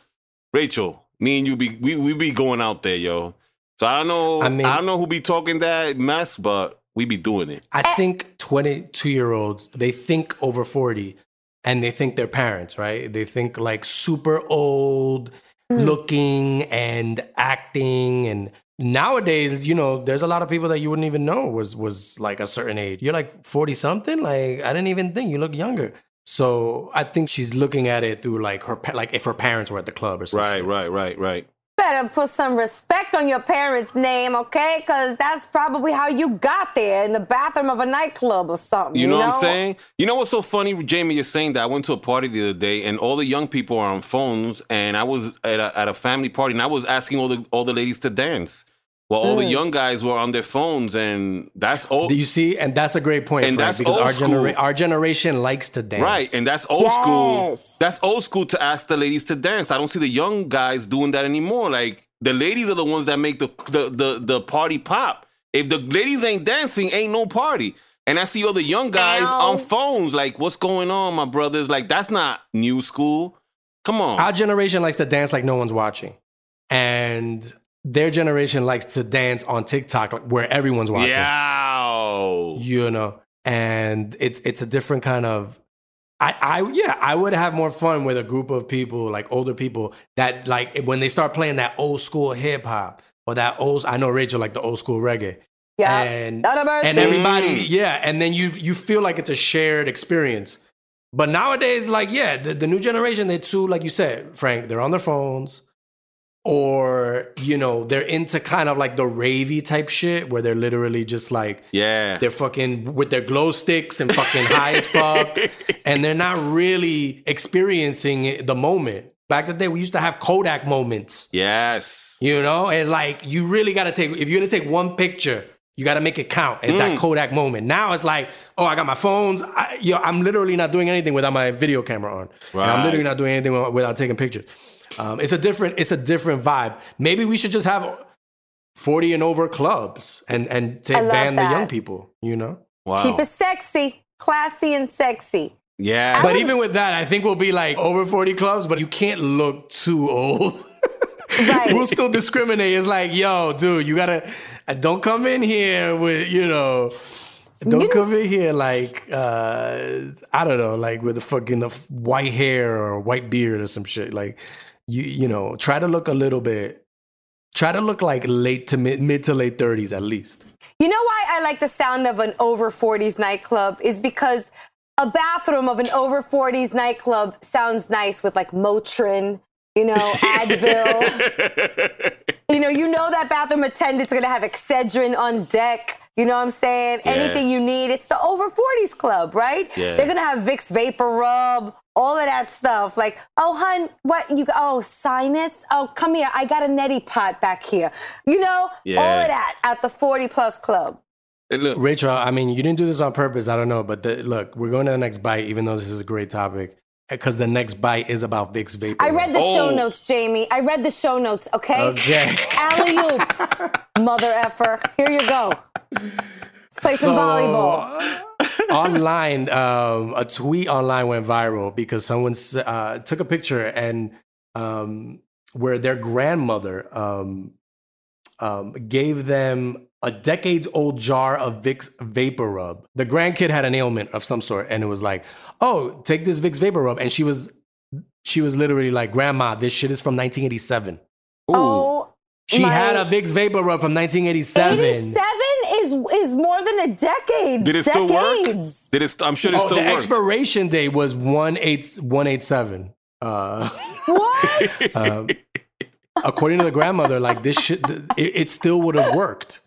Rachel, me and you be we, we be going out there, yo. So I don't know I mean, I, don't know who be talking that mess, but we be doing it. I eh. think 22 year olds, they think over 40 and they think they're parents, right? They think like super old mm. looking and acting. And nowadays, you know, there's a lot of people that you wouldn't even know was, was like a certain age. You're like 40 something. Like, I didn't even think you look younger. So I think she's looking at it through like her, like if her parents were at the club or something. Right, right, right, right. Better put some respect on your parents' name, okay? Because that's probably how you got there in the bathroom of a nightclub or something. You know, what I'm saying? You know what's so funny, Jaime? You're saying that I went to a party the other day, and all the young people are on phones, and I was at a, at a family party, and I was asking all the all the ladies to dance, while all the Mm. young guys were on their phones, and that's all Do you see? And that's a great point, And Frank, that's because old our, genera- our generation likes to dance. right, and that's old school. That's old school to ask the ladies to dance. I don't see the young guys doing that anymore. Like the ladies are the ones that make the the the, the party pop. If the ladies ain't dancing, ain't no party. And I see all the young guys Ow. on phones. Like, what's going on, my brothers? Like, that's not new school. Come on. our generation likes to dance like no one's watching, and their generation likes to dance on TikTok like, where everyone's watching. Yeah. you know and it's it's a different kind of I, I yeah i would have more fun with a group of people like older people that like when they start playing that old school hip-hop or that old i know rachel like the old school reggae Yeah. and Not a mercy. and everybody Mm. yeah and then you you feel like it's a shared experience but nowadays like yeah the, the new generation they're too like you said frank they're on their phones or you know they're into kind of like the ravey type shit where they're literally just like Yeah. they're fucking with their glow sticks and fucking high as fuck, and they're not really experiencing it- the moment. Back in the day, we used to have Kodak moments. yes. You know, it's like you really got to take. If you're gonna take one picture, you got to make it count. It's Mm. that Kodak moment. Now it's like, oh, I got my phones. I, yo, I'm literally not doing anything without my video camera on. And I'm literally not doing anything without taking pictures. Um, it's a different. It's a different vibe. Maybe we should just have 40 and over clubs and and take I love ban the young people. You know. Wow. Keep it sexy, classy, and sexy. yeah. But even with that, I think we'll be like over 40 clubs, but you can't look too old. Right. we'll still discriminate. It's like, yo, dude, you gotta uh, don't come in here with, you know, don't You come in here like uh I don't know, like with a fucking uh, white hair or white beard or some shit. Like you you know, try to look a little bit try to look like late to mid mid to late 30s at least. You know why I like the sound of an over 40s nightclub is because a bathroom of an over 40s nightclub sounds nice with like Motrin, you know, Advil. you know, you know that bathroom attendant's gonna have Excedrin on deck. You know what I'm saying? Yeah. Anything you need, it's the over 40s club, right? Yeah. They're gonna have Vicks VapoRub, all of that stuff. Like, oh, hun, what you? Oh, sinus. Oh, come here. I got a neti pot back here. You know, all of that at the 40 plus club. Hey, look, Rachel, I mean, you didn't do this on purpose. I don't know, but the, look, we're going to the next bite, even though this is a great topic, because the next bite is about Vicks Vapor. I read the show Oh. notes, Jamie. I read the show notes. Okay. Okay. Alley oop, mother effer. Here you go. Let's play some volleyball. online, um, a tweet online went viral because someone uh, took a picture and um, where their grandmother um, um, gave them a decades old jar of Vicks VapoRub. The grandkid had an ailment of some sort, and it was like, "Oh, take this Vicks VapoRub," and she was she was literally like, "Grandma, this shit is from 1987." ooh. Oh, She my- had a Vicks VapoRub from 1987. 87 is is more than a decade. Did it still work? Did it? St- I'm sure it Oh, still the works. expiration date was one eight one eight seven. Uh, What? um, according to the grandmother, like this shit, it, it still would have worked.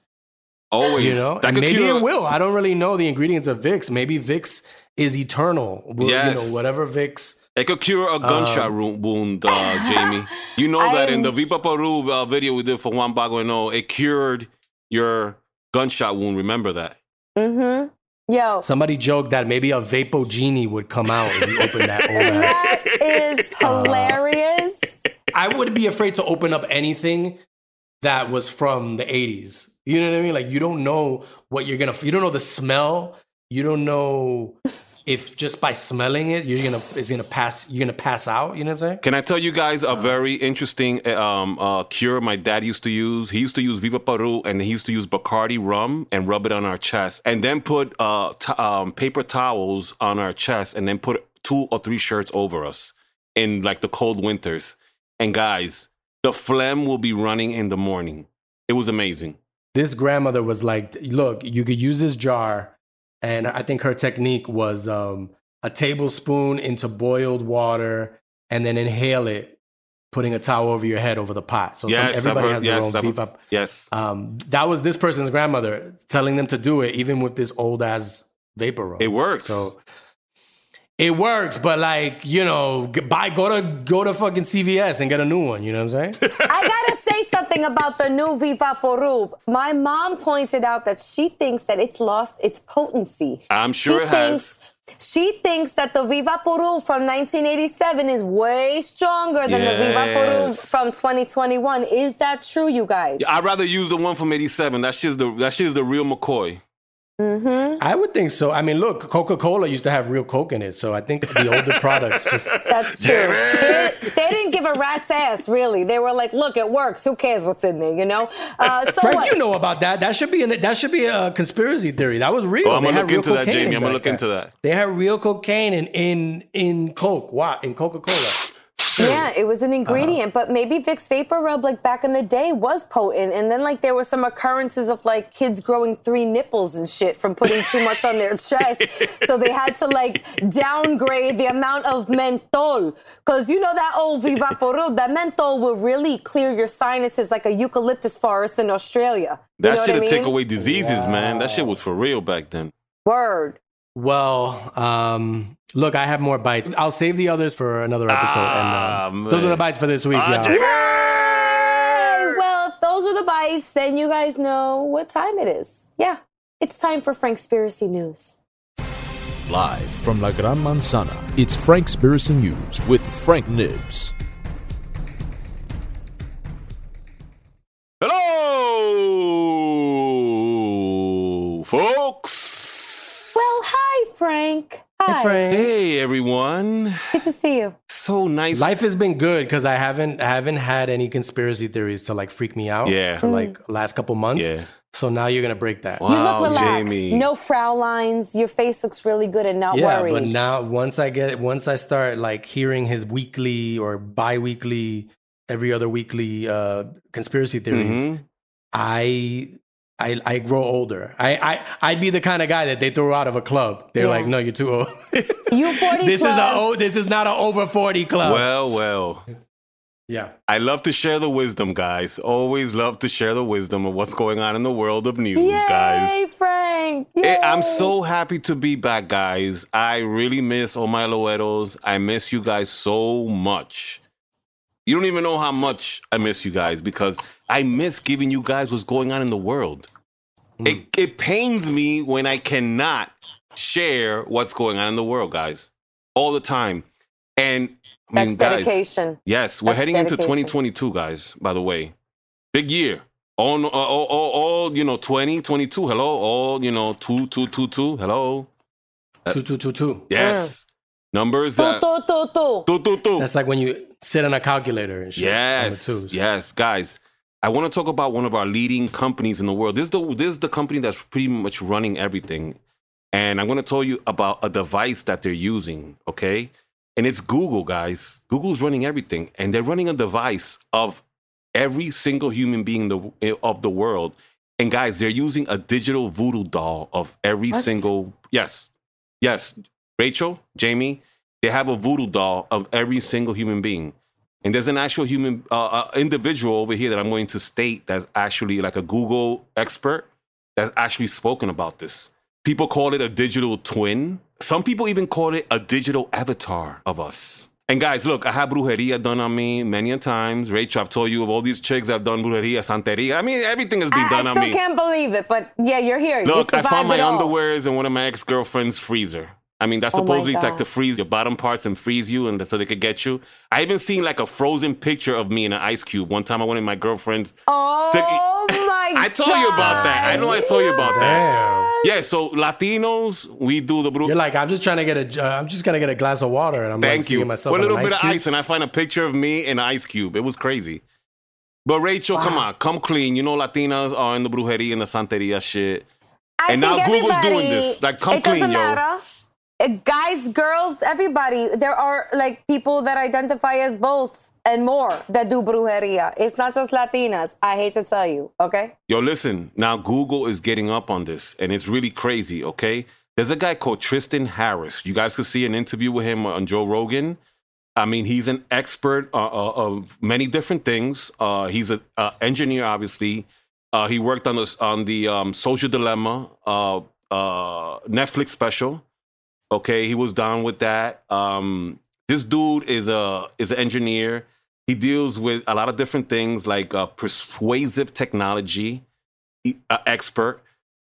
Always. You know, That and maybe cure- it will. I don't really know the ingredients of Vicks. Maybe Vicks is eternal. Well, You Yes. know, whatever Vicks. It could cure a gunshot Um, wound, uh, Jaime. You know that in the I'm- Viva Peru uh, video we did for Juan Bagueno, it cured your gunshot wound. Remember that? mm-hmm. Yo. Somebody joked that maybe a Vapo Genie would come out if you open that old ass. That is hilarious. I would be afraid to open up anything that was from the 80s. You know what I mean? Like you don't know what you're gonna. You don't know the smell. You don't know if just by smelling it, you're gonna it's gonna pass. You're gonna pass out. You know what I'm saying? Can I tell you guys a very interesting um, uh, cure my dad used to use? He used to use Viva Peru and he used to use Bacardi rum and rub it on our chest and then put uh, t- um, paper towels on our chest and then put two or three shirts over us in like the cold winters. And guys, the phlegm will be running in the morning. It was amazing. This grandmother was like, "Look, you could use this jar," and I think her technique was um, a tablespoon into boiled water and then inhale it putting a towel over your head over the pot. So Yes, I've everybody heard- has their yes, own I've- Viva. Yes. Um, that was this person's grandmother telling them to do it, even with this old ass vapor rub. It works. So it works, but like you know, buy go to go to fucking CVS and get a new one. You know what I'm saying? I gotta say something about the new Vivaporub. My mom pointed out that she thinks that it's lost its potency. I'm sure she it has. She thinks that the Viva Vivaporub from 1987 is way stronger than the Vivaporub Yes. from 2021. Is that true, you guys? I'd rather use the one from '87. That shit's the that shit's the real McCoy. I would think so. I mean, look, Coca Cola used to have real Coke in it, so I think the older products just. That's true. They, they didn't give a rat's ass, really. They were like, "Look, it works. Who cares what's in there?" You know. Uh, so Frank, what? you know about that. That should be an, that should be a conspiracy theory. That was real. Oh, I'm gonna look into that, cocaine Jaime. I'm gonna look into that. They had real cocaine in in in Coke. What in Coca Cola? Yeah, it was Uh-huh. an ingredient, but maybe Vicks VapoRub, like back in the day, was potent. And then, like, there were some occurrences of like kids growing three nipples and shit from putting too much on their chest. So they had to like downgrade the amount of menthol. Because you know that old Vivaporub, that menthol will really clear your sinuses like a eucalyptus forest in Australia. You That know shit what I would mean? take away diseases, man. That shit was for real back then. Word. Well, um, look, I have more bites. I'll save the others for another episode. Ah, and um, those are the bites for this week, Ah, y'all. Jamie! Well, if those are the bites, then you guys know what time it is. Yeah, it's time for Frankspiracy News. Live from La Gran Manzana, it's Frankspiracy News with Frank Nibs. Hello, folks. Well, hi, Frank. Hi. Frank. Hey, everyone. Good to see you. So nice. Life has been good because I haven't I haven't had any conspiracy theories to like freak me out. Yeah. For like last couple months. Yeah. So now you're gonna break that. You look Wow, relaxed. Jaime. No frown lines. Your face looks really good and not Yeah, worried. but now once I get once I start like hearing his weekly or bi-weekly, every other weekly uh conspiracy theories, Mhm. I I I grow older. I I I'd be the kind of guy that they throw out of a club. They're Yeah. like, no, you're too old. you 40 this plus. is a oh, this is not an over forty club. Well, well. yeah. I love to share the wisdom, guys. Always love to share the wisdom of what's going on in the world of news, Yay, guys. Frank. Eh, I'm so happy to be back, guys. I really miss all my Loetos. I miss you guys so much. You don't even know how much I miss you guys because I miss giving you guys what's going on in the world. Mm. It, it pains me when I cannot share what's going on in the world, guys, all the time. And I mean, That's guys, dedication. Yes, we're That's heading into 2022, guys, by the way. Big year. All, uh, all, all, all, you know, 20, 22, hello. All, you know, 2, 2, 2, 2, hello. Uh, two two two two. Yes. Mm. Numbers Tu, that. tu, tu, tu. Tu, tu, tu. That's like when you sit on a calculator and shit. on the Yes, twos. yes, guys. I want to talk about one of our leading companies in the world. This is the this is the company that's pretty much running everything, and I'm going to tell you about a device that they're using. Okay, and it's Google, guys. Google's running everything, and they're running a device of every single human being the, of the world. And guys, they're using a digital voodoo doll of every What? single yes, yes. Rachel, Jaime, they have a voodoo doll of every single human being. And there's an actual human uh, uh, individual over here that I'm going to state that's actually like a Google expert that's actually spoken about this. People call it a digital twin. Some people even call it a digital avatar of us. And guys, look, I have brujeria done on me many a times. Rachel, I've told you of all these chicks I've done brujeria, santeria. I mean, everything has been I, done I on still me. can't believe it, but yeah, you're here. you Look, I survived found my underwears in one of my ex girlfriend's freezer. I mean, that's Oh supposedly like to freeze your bottom parts and freeze you, and so they could get you. I even seen like a frozen picture of me in an ice cube. One time I went in my girlfriend's. Oh my I told you about that. I know I told you about that. Damn. Yeah, so Latinos, we do the bru- You're like, I'm just trying to get a, uh, I'm just gonna get a glass of water, and I'm like Thank seeing you. myself With a little bit ice of ice, and I find a picture of me in an ice cube. It was crazy. But Rachel, come on, come clean. You know, Latinas are in the brujeria and the santeria shit. I And now Google's doing this. Like, come it doesn't clean, yo. matter. Uh, Guys, girls, everybody. There are like people that identify as both and more that do brujeria. It's not just Latinas. I hate to tell you. Okay. Yo, listen, now Google is getting up on this, and it's really crazy, okay? There's a guy called Tristan Harris. You guys could see an interview with him on Joe Rogan. I mean, he's an expert uh, uh, of many different things. Uh, he's an engineer, obviously. Uh, he worked on the on the um, Social Dilemma uh, uh, Netflix special. Okay, he was down with that. Um, this dude is a is an engineer. He deals with a lot of different things like uh, persuasive technology uh, expert,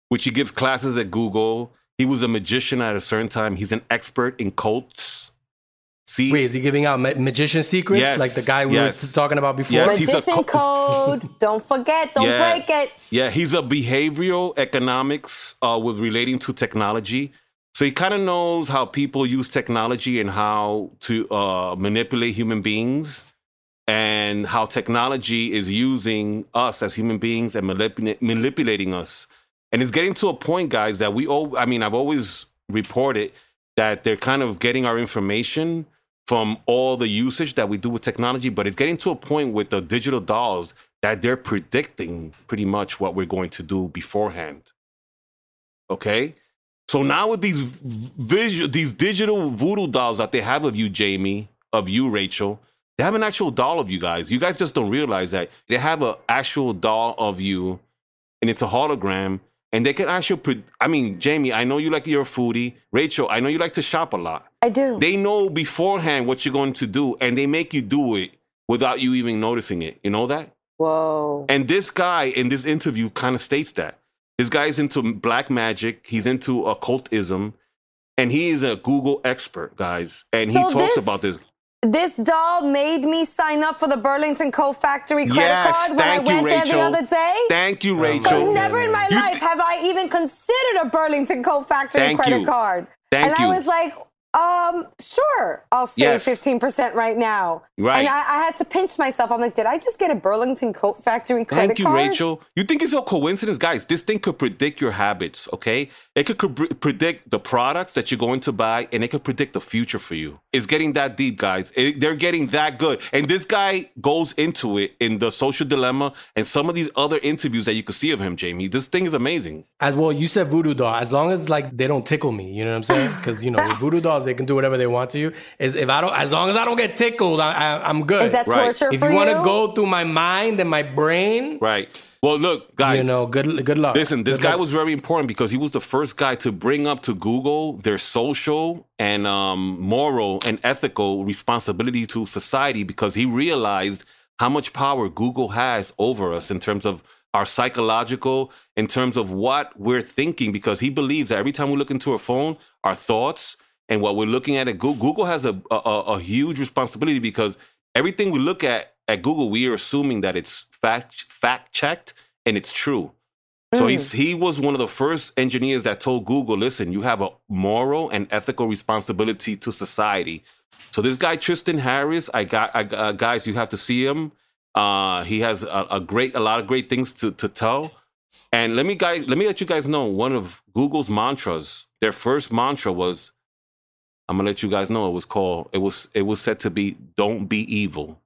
which he gives classes at Google. He was a magician at a certain time. He's an expert in cults. See, Wait, is he giving out ma- magician secrets Yes, like the guy we yes. were talking about before? Yes, he's a Magician co- code. Don't forget. Don't Yeah. break it. Yeah, he's a behavioral economics uh, with relating to technology. So he kind of knows how people use technology and how to uh, manipulate human beings, and how technology is using us as human beings and manipula- manipulating us. And it's getting to a point, guys, that we all. I mean, I've always reported that they're kind of getting our information from all the usage that we do with technology, but it's getting to a point with the digital dolls that they're predicting pretty much what we're going to do beforehand. Okay? So now with these visual these digital voodoo dolls that they have of you, Jaime, of you, Rachel, they have an actual doll of you guys. You guys just don't realize that they have an actual doll of you, and it's a hologram. And they can actually, pre- I mean, Jaime, I know you like you're a foodie. Rachel, I know you like to shop a lot. I do. They know beforehand what you're going to do, and they make you do it without you even noticing it. You know that? Whoa. And this guy in this interview kind of states that. This guy's into black magic, he's into occultism, and he is a Google expert, guys. And So he talks this- about this. This doll made me sign up for the Burlington Coat Factory credit Yes, card when I thank you, went there the other day. Thank you, oh Because Rachel. never in my You- life have I even considered a Burlington Coat Factory Thank credit you. card. Thank and you. I was like, um, sure, I'll save Yes. 15% right now. Right. And I, I had to pinch myself. I'm like, did I just get a Burlington Coat Factory credit Thank you, card? Rachel. You think it's a coincidence, guys? This thing could predict your habits, okay? It could pre- predict the products that you're going to buy, and it could predict the future for you. It's getting that deep, guys. It- they're getting that good. And this guy goes into it in the social dilemma and some of these other interviews that you could see of him, Jaime. This thing is amazing. As well, you said voodoo doll. As long as like they don't tickle me, you know what I'm saying? Because you know voodoo voodoo dolls, they can do whatever they want to you. Is if I don't, as long as I don't get tickled, I, I, I'm good. Is that Right. torture if for you you? want to go through my mind and my brain, Right. Well, look, guys. you know, good good luck. Listen, this Good guy luck. was very important because he was the first guy to bring up to Google their social and um, moral and ethical responsibility to society because he realized how much power Google has over us in terms of our psychological, in terms of what we're thinking, because he believes that every time we look into our phone, our thoughts and what we're looking at at Google, Google has a, a, a huge responsibility because everything we look at at Google, we are assuming that it's fact fact checked and it's true. So he's, he was one of the first engineers that told Google, listen, you have a moral and ethical responsibility to society. So this guy Tristan Harris, I got, I, uh, guys, you have to see him. Uh, he has a, a great, a lot of great things to, to tell. And let me guys, let me let you guys know one of Google's mantras. Their first mantra was, I'm gonna let you guys know. It was called. It was. It was said to be, "Don't be evil."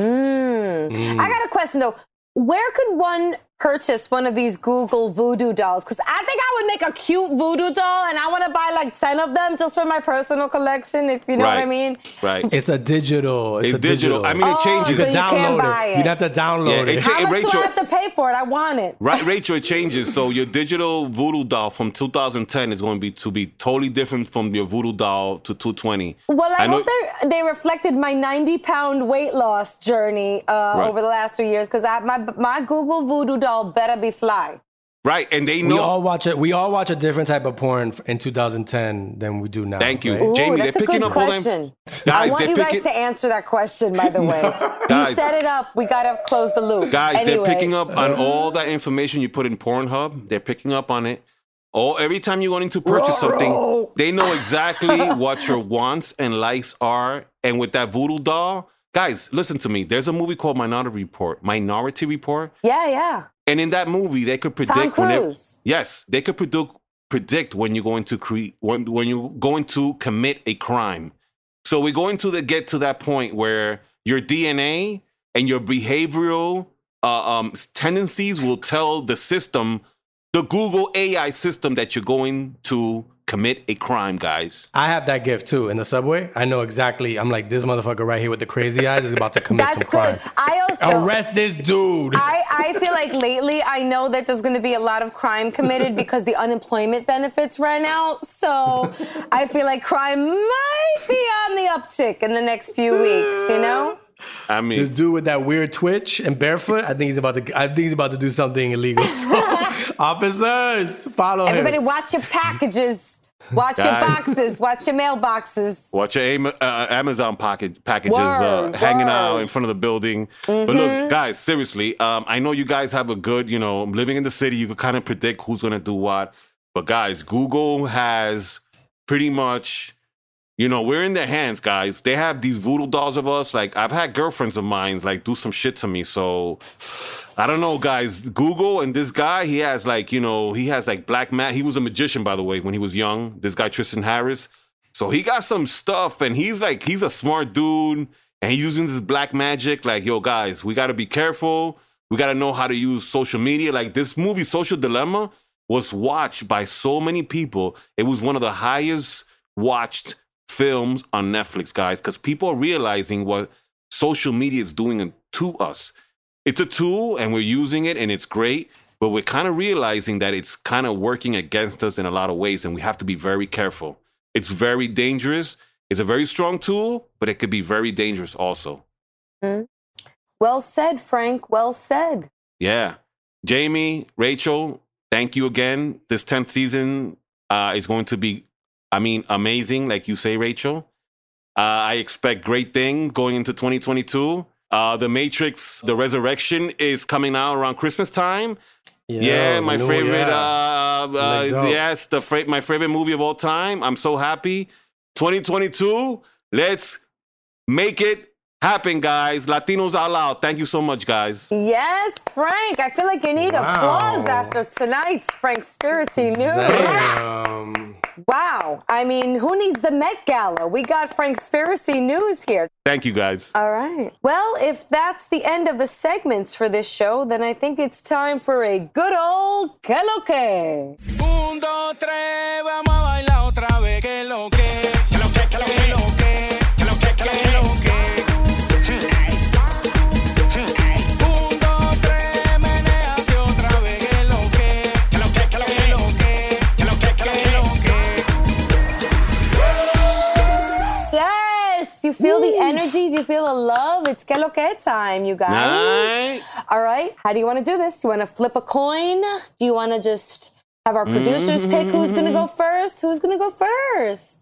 Mm. Mm. I got a question though. Where could one purchase one of these Google voodoo dolls? Because I think I would make a cute voodoo doll and I want to buy like 10 of them just for my personal collection, if you know what I mean. Right. It's a digital. It's, It's a digital. digital. I mean, it Oh, changes. you so can you can't download buy it. it. You'd have to download Yeah, it. it cha- How much Rachel- do I have to pay for it? I want it. Right, Rachel, it changes. So your digital voodoo doll from 2010 is going to be to be totally different from your voodoo doll to 220. Well, I, I know- hope they they reflected my 90 pound weight loss journey uh, Right. over the last three years because my my Google voodoo doll better be fly. Right, and they we all watch it. We all watch a different type of porn in 2010 than we do now. Thank you. right? Ooh, Jaime, that's they're a picking good up all them- question. I Guys, want they're you guys to answer that question. By the way, you set it up. We gotta close the loop. Guys, anyway. they're picking up on all that information you put in Pornhub. They're picking up on it. Oh, every time you're going to purchase something, Ruh-roh. they know exactly what your wants and likes are. And with that voodoo doll, guys, listen to me. There's a movie called Minority Report. Minority Report. Yeah, yeah. And in that movie, they could predict Tom when it- yes, they could predict predict when you're going to create when when you're going to commit a crime. So we're going to the, get to that point where your DNA and your behavioral uh, um, tendencies will tell the system, the Google AI system, that you're going to commit a crime, guys. I have that gift too in the subway. I know exactly. I'm like, this motherfucker right here with the crazy eyes is about to commit That's some crime. good. I also Arrest this dude. I, I feel like lately I know that there's going to be a lot of crime committed because the unemployment benefits ran out. So I feel like crime might be on the uptick in the next few weeks, you know? I mean, this dude with that weird twitch and barefoot. I think he's about to. I think he's about to do something illegal. So, officers, follow Everybody him. Everybody, watch your packages. Watch your boxes. Watch your mailboxes. Watch your Am- uh, Amazon pocket packages uh, Word, hanging word. out in front of the building. But look, guys, seriously, um, I know you guys have a good, you know, living in the city, you could kind of predict who's going to do what. But guys, Google has pretty much, you know, we're in their hands, guys. They have these voodoo dolls of us. Like, I've had girlfriends of mine, like, do some shit to me. So, I don't know, guys. Google and this guy, he has like, you know, he has like black mat. He was a magician, by the way, when he was young. This guy, Tristan Harris. So he got some stuff and he's like, he's a smart dude and he's using this black magic. Like, yo, guys, we got to be careful. We got to know how to use social media. Like, this movie, Social Dilemma, was watched by so many people. It was one of the highest watched films on Netflix, guys, because people are realizing what social media is doing to us it's a tool and we're using it and it's great, but we're kind of realizing that it's kind of working against us in a lot of ways and we have to be very careful. It's very dangerous. It's a very strong tool, but it could be very dangerous also. Well said, Frank. Well said. Yeah. Jaime, Rachel, thank you again. This 10th season uh, is going to be, I mean, amazing, like you say, Rachel. Uh, I expect great things going into 2022. Uh, the Matrix, The Resurrection is coming out around Christmas time. yeah, Yo, my no, favorite. yeah. Uh, uh, yes, the fra- my favorite movie of all time. I'm so happy. 2022. Let's make it happen, guys. Latinos out loud. Thank you so much, guys. Yes, Frank. I feel like you need Wow. applause after tonight's Frankspiracy news. Damn. Wow. I mean, who needs the Met Gala? We got Frankspiracy news here. Thank you, guys. All right. Well, if that's the end of the segments for this show, then I think it's time for a good old Que Lo Que. Un, dos, tres, vamos a bailar feel the love? It's Que Lo Que time, you guys. Night. All right. How do you want to do this? You want to flip a coin? Do you want to just have our producers pick who's going to go first? Who's going to go first?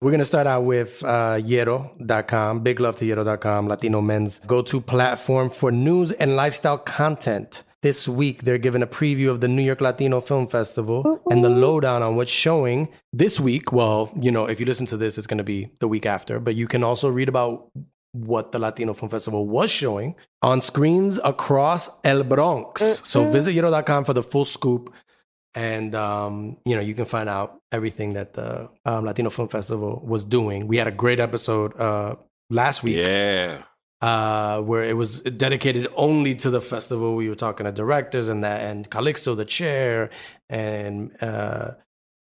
We're going to start out with uh, Yero.com. Big love to Yero.com, Latino men's go to platform for news and lifestyle content. This week, they're giving a preview of the New York Latino Film Festival and the lowdown on what's showing this week. Well, you know, if you listen to this, it's going to be the week after, but you can also read about what the Latino Film Festival was showing on screens across El Bronx. So visit Yero.com for the full scoop and um, you know you can find out everything that the um, Latino Film Festival was doing. We had a great episode uh, last week Yeah. uh, where it was dedicated only to the festival. We were talking to directors and that, and Calixto, the chair, and uh,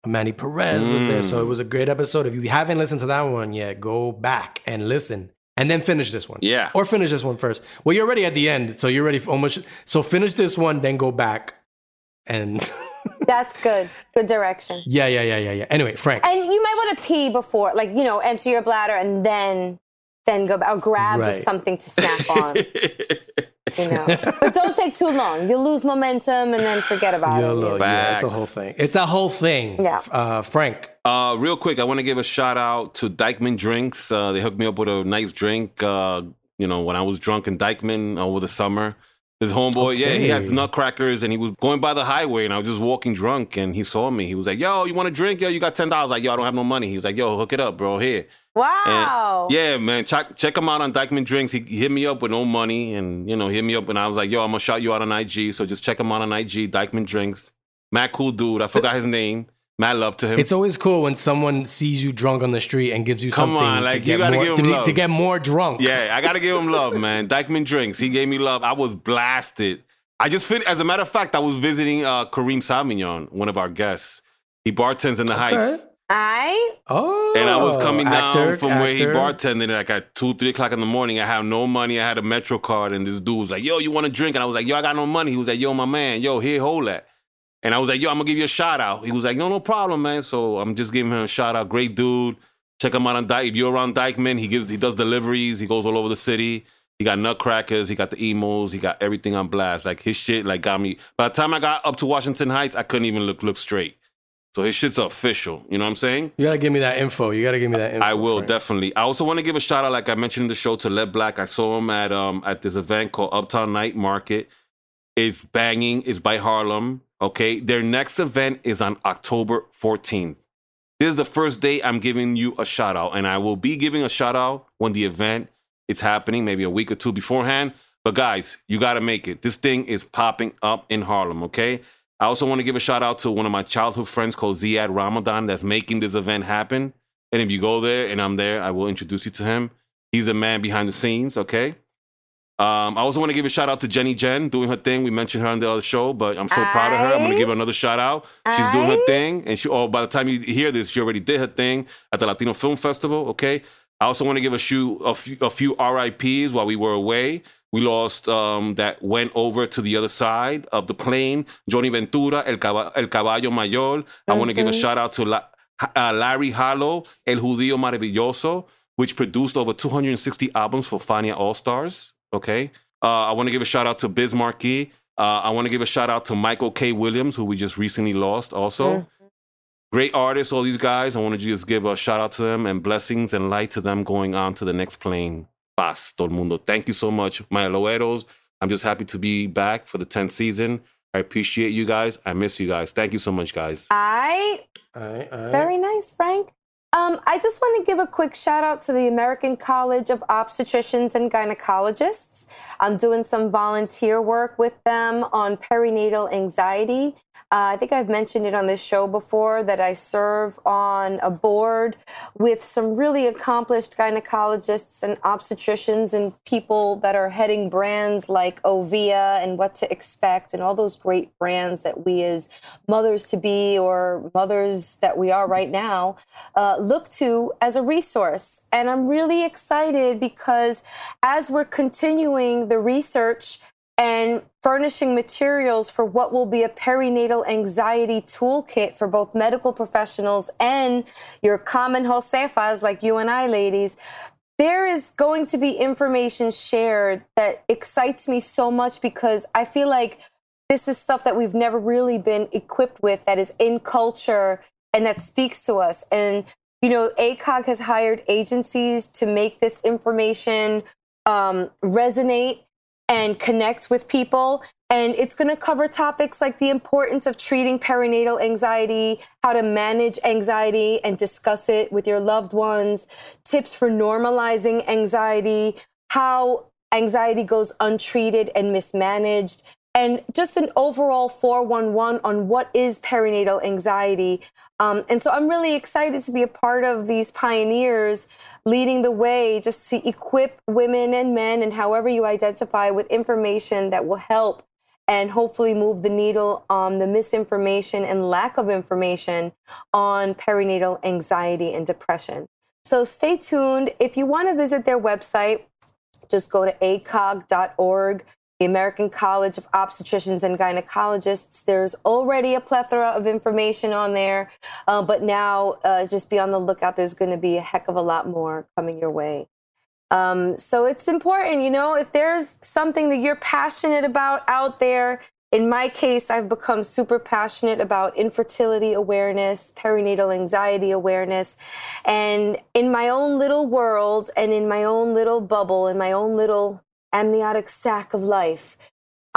Manny Perez was there. So it was a great episode. If you haven't listened to that one yet, go back and listen. And then finish this one. Yeah. Or finish this one first. Well, you're already at the end. So you're ready for almost. So finish this one, then go back. And That's good. Good direction. yeah, yeah, yeah, yeah, yeah. Anyway, Frank. And you might want to pee before, like, you know, empty your bladder and then then go back or grab Right. something to snap on. you know. But don't take too long. You'll lose momentum and then forget about YOLO, it. yeah, it's a whole thing. It's a whole thing. Yeah. Uh, Frank. Uh, real quick, I want to give a shout out to Dyckman Drinks. Uh, they hooked me up with a nice drink. Uh, you know, when I was drunk in Dyckman over the summer. His homeboy, yeah, he has nutcrackers, and he was going by the highway, and I was just walking drunk, and he saw me. He was like, "Yo, you want a drink? Yo, you got ten dollars?" Like, "Yo, I don't have no money." He was like, "Yo, hook it up, bro. Here." And- Wow. yeah, man. Check check him out on Dyckman Drinks. He, he hit me up with no money, and you know, hit me up, and I was like, "Yo, I'm gonna shout you out on IG." So just check him out on IG, Dyckman Drinks. Matt, cool dude. I forgot his name. Mad love to him. It's always cool when someone sees you drunk on the street and gives you Come something on, to, like, you get gotta more, give to, be- love. to get more drunk. Yeah, I gotta give him love, man. Dyckman Drinks. He gave me love. I was blasted. I just fit. As a matter of fact, I was visiting uh, Kareem Savignon, one of our guests. He bartends in the Heights. I Oh, And I was oh, coming down actor, from where he bartended like at two, three o'clock in the morning. I had no money. I had a Metro card, and this dude was like, "Yo, you want a drink?" And I was like, "Yo, I got no money." He was like, "Yo, my man, yo, here, hold that." And I was like, "Yo, I'm gonna give you a shout out." He was like, "No, no problem, man." So I'm just giving him a shout out. Great dude. Check him out on Dyke. If you're around Dyckman, he gives, he does deliveries. He goes all over the city. He got nutcrackers. He got the emos. He got everything on blast. Like his shit, like got me. By the time I got up to Washington Heights, I couldn't even look look straight. So his shit's official. You know what I'm saying? You gotta give me that info. You gotta give me that info. I will Frank. definitely. I also want to give a shout out, like I mentioned in the show, to Led Black. I saw him at um at this event called Uptown Night Market. It's banging. It's by Harlem. Okay, their next event is on October 14th. This is the first day I'm giving you a shout out, and I will be giving a shout out when the event is happening, maybe a week or two beforehand. But guys, you got to make it. This thing is popping up in Harlem. Okay. I also want to give a shout out to one of my childhood friends called Ziad Ramadan that's making this event happen. And if you go there and I'm there, I will introduce you to him. He's a man behind the scenes, okay? Um, I also want to give a shout out to Jenny Jen doing her thing. We mentioned her on the other show, but I'm so proud of her. I'm going to give her another shout out. She's doing her thing. And she, oh, by the time you hear this, she already did her thing at the Latino Film Festival, okay? I also want to give a, shoe, a, few, a few RIPs while we were away. We lost um, that went over to the other side of the plane. Johnny Ventura, El, Caba- El Caballo Mayor. I want to give a shout out to La- uh, Larry Harlow, El Judío Maravilloso, which produced over 260 albums for Fania All Stars. Okay. Uh, I want to give a shout out to Biz Markie. Uh, I want to give a shout out to Michael K. Williams, who we just recently lost also. Great artists, all these guys. I want to just give a shout out to them and blessings and light to them going on to the next plane. Paz, todo el mundo. Thank you so much, my Aloeros. I'm just happy to be back for the 10th season. I appreciate you guys. I miss you guys. Thank you so much, guys. I Alright, alright. Very nice, Frank. Um, I just want to give a quick shout out to the American College of Obstetricians and Gynecologists. I'm doing some volunteer work with them on perinatal anxiety. Uh, I think I've mentioned it on this show before that I serve on a board with some really accomplished gynecologists and obstetricians and people that are heading brands like Ovia and What to Expect and all those great brands that we as mothers to be or mothers that we are right now uh, look to as a resource. And I'm really excited because as we're continuing the research and furnishing materials for what will be a perinatal anxiety toolkit for both medical professionals and your common Josefas like you and I, ladies. There is going to be information shared that excites me so much because I feel like this is stuff that we've never really been equipped with that is in culture and that speaks to us. And, you know, ACOG has hired agencies to make this information um, resonate and connect with people. And it's going to cover topics like the importance of treating perinatal anxiety, how to manage anxiety and discuss it with your loved ones, tips for normalizing anxiety, how anxiety goes untreated and mismanaged, and just an overall 411 on what is perinatal anxiety. Um, and so I'm really excited to be a part of these pioneers leading the way just to equip women and men and however you identify with information that will help and hopefully move the needle on the misinformation and lack of information on perinatal anxiety and depression. So stay tuned. If you want to visit their website, just go to acog.org, the American College of Obstetricians and Gynecologists. There's already a plethora of information on there, uh, but now uh, just be on the lookout. There's going to be a heck of a lot more coming your way. Um, so it's important, you know, if there's something that you're passionate about out there. In my case, I've become super passionate about infertility awareness, perinatal anxiety awareness. And in my own little world and in my own little bubble, in my own little amniotic sac of life,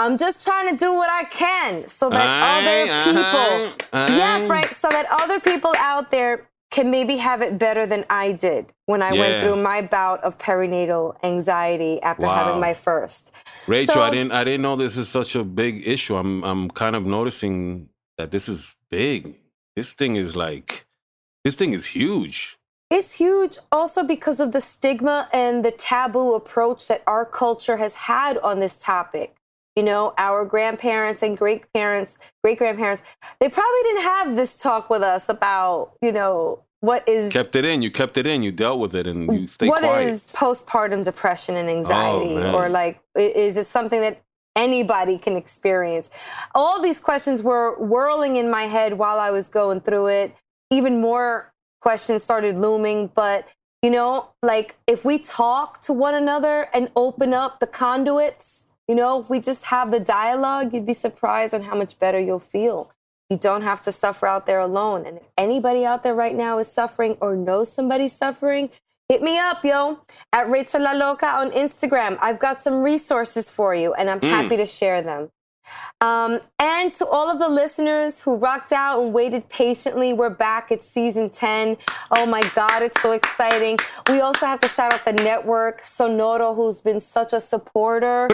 I'm just trying to do what I can so that Aye, other aye, people, aye. yeah, Frank, so that other people out there can maybe have it better than I did when I went through my bout of perinatal anxiety after Wow. having my first. Rachel, So- I didn't I didn't know this is such a big issue. I'm I'm kind of noticing that this is big. This thing is like this thing is huge. It's huge also because of the stigma and the taboo approach that our culture has had on this topic. you know, our grandparents and great parents, great grandparents, they probably didn't have this talk with us about, you know, what is Kept it in. You kept it in. You dealt with it, and you stayed what quiet. is postpartum depression and oh, anxiety man. or like is it something that anybody can experience all these questions were whirling in my head while i was going through it even more questions started looming but you know like if we talk to one another and open up the conduits you know if we just have the dialogue you'd be surprised on how much better you'll feel you don't have to suffer out there alone. And if anybody out there right now is suffering or knows somebody suffering, hit me up, yo, at Rachel La Loca on Instagram. I've got some resources for you, and I'm mm. happy to share them. Um, and to all of the listeners who rocked out and waited patiently, we're back at season 10. Oh my God, it's so exciting. We also have to shout out the network, Sonoro, who's been such a supporter.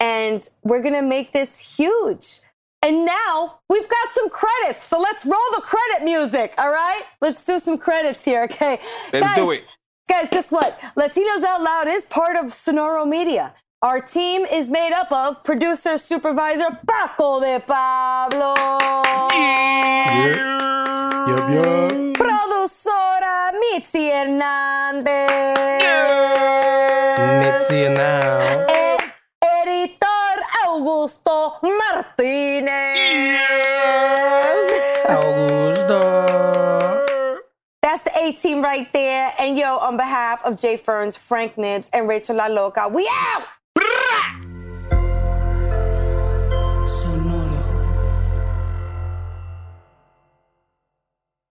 And we're going to make this huge. And now we've got some credits. So let's roll the credit music, all right? Let's do some credits here, okay? Let's Guys, do it. Guys, guess what? Latinos Out Loud is part of Sonoro Media. Our team is made up of producer supervisor Paco de Pablo, Yup, yup. productora Mitzi Hernandez, Mitzi and now. e- editor Augusto Martinez. Augusto. That's the A team right there. And yo, on behalf of Jay Ferns, Frank Nibbs, and Rachel La Loca, we out!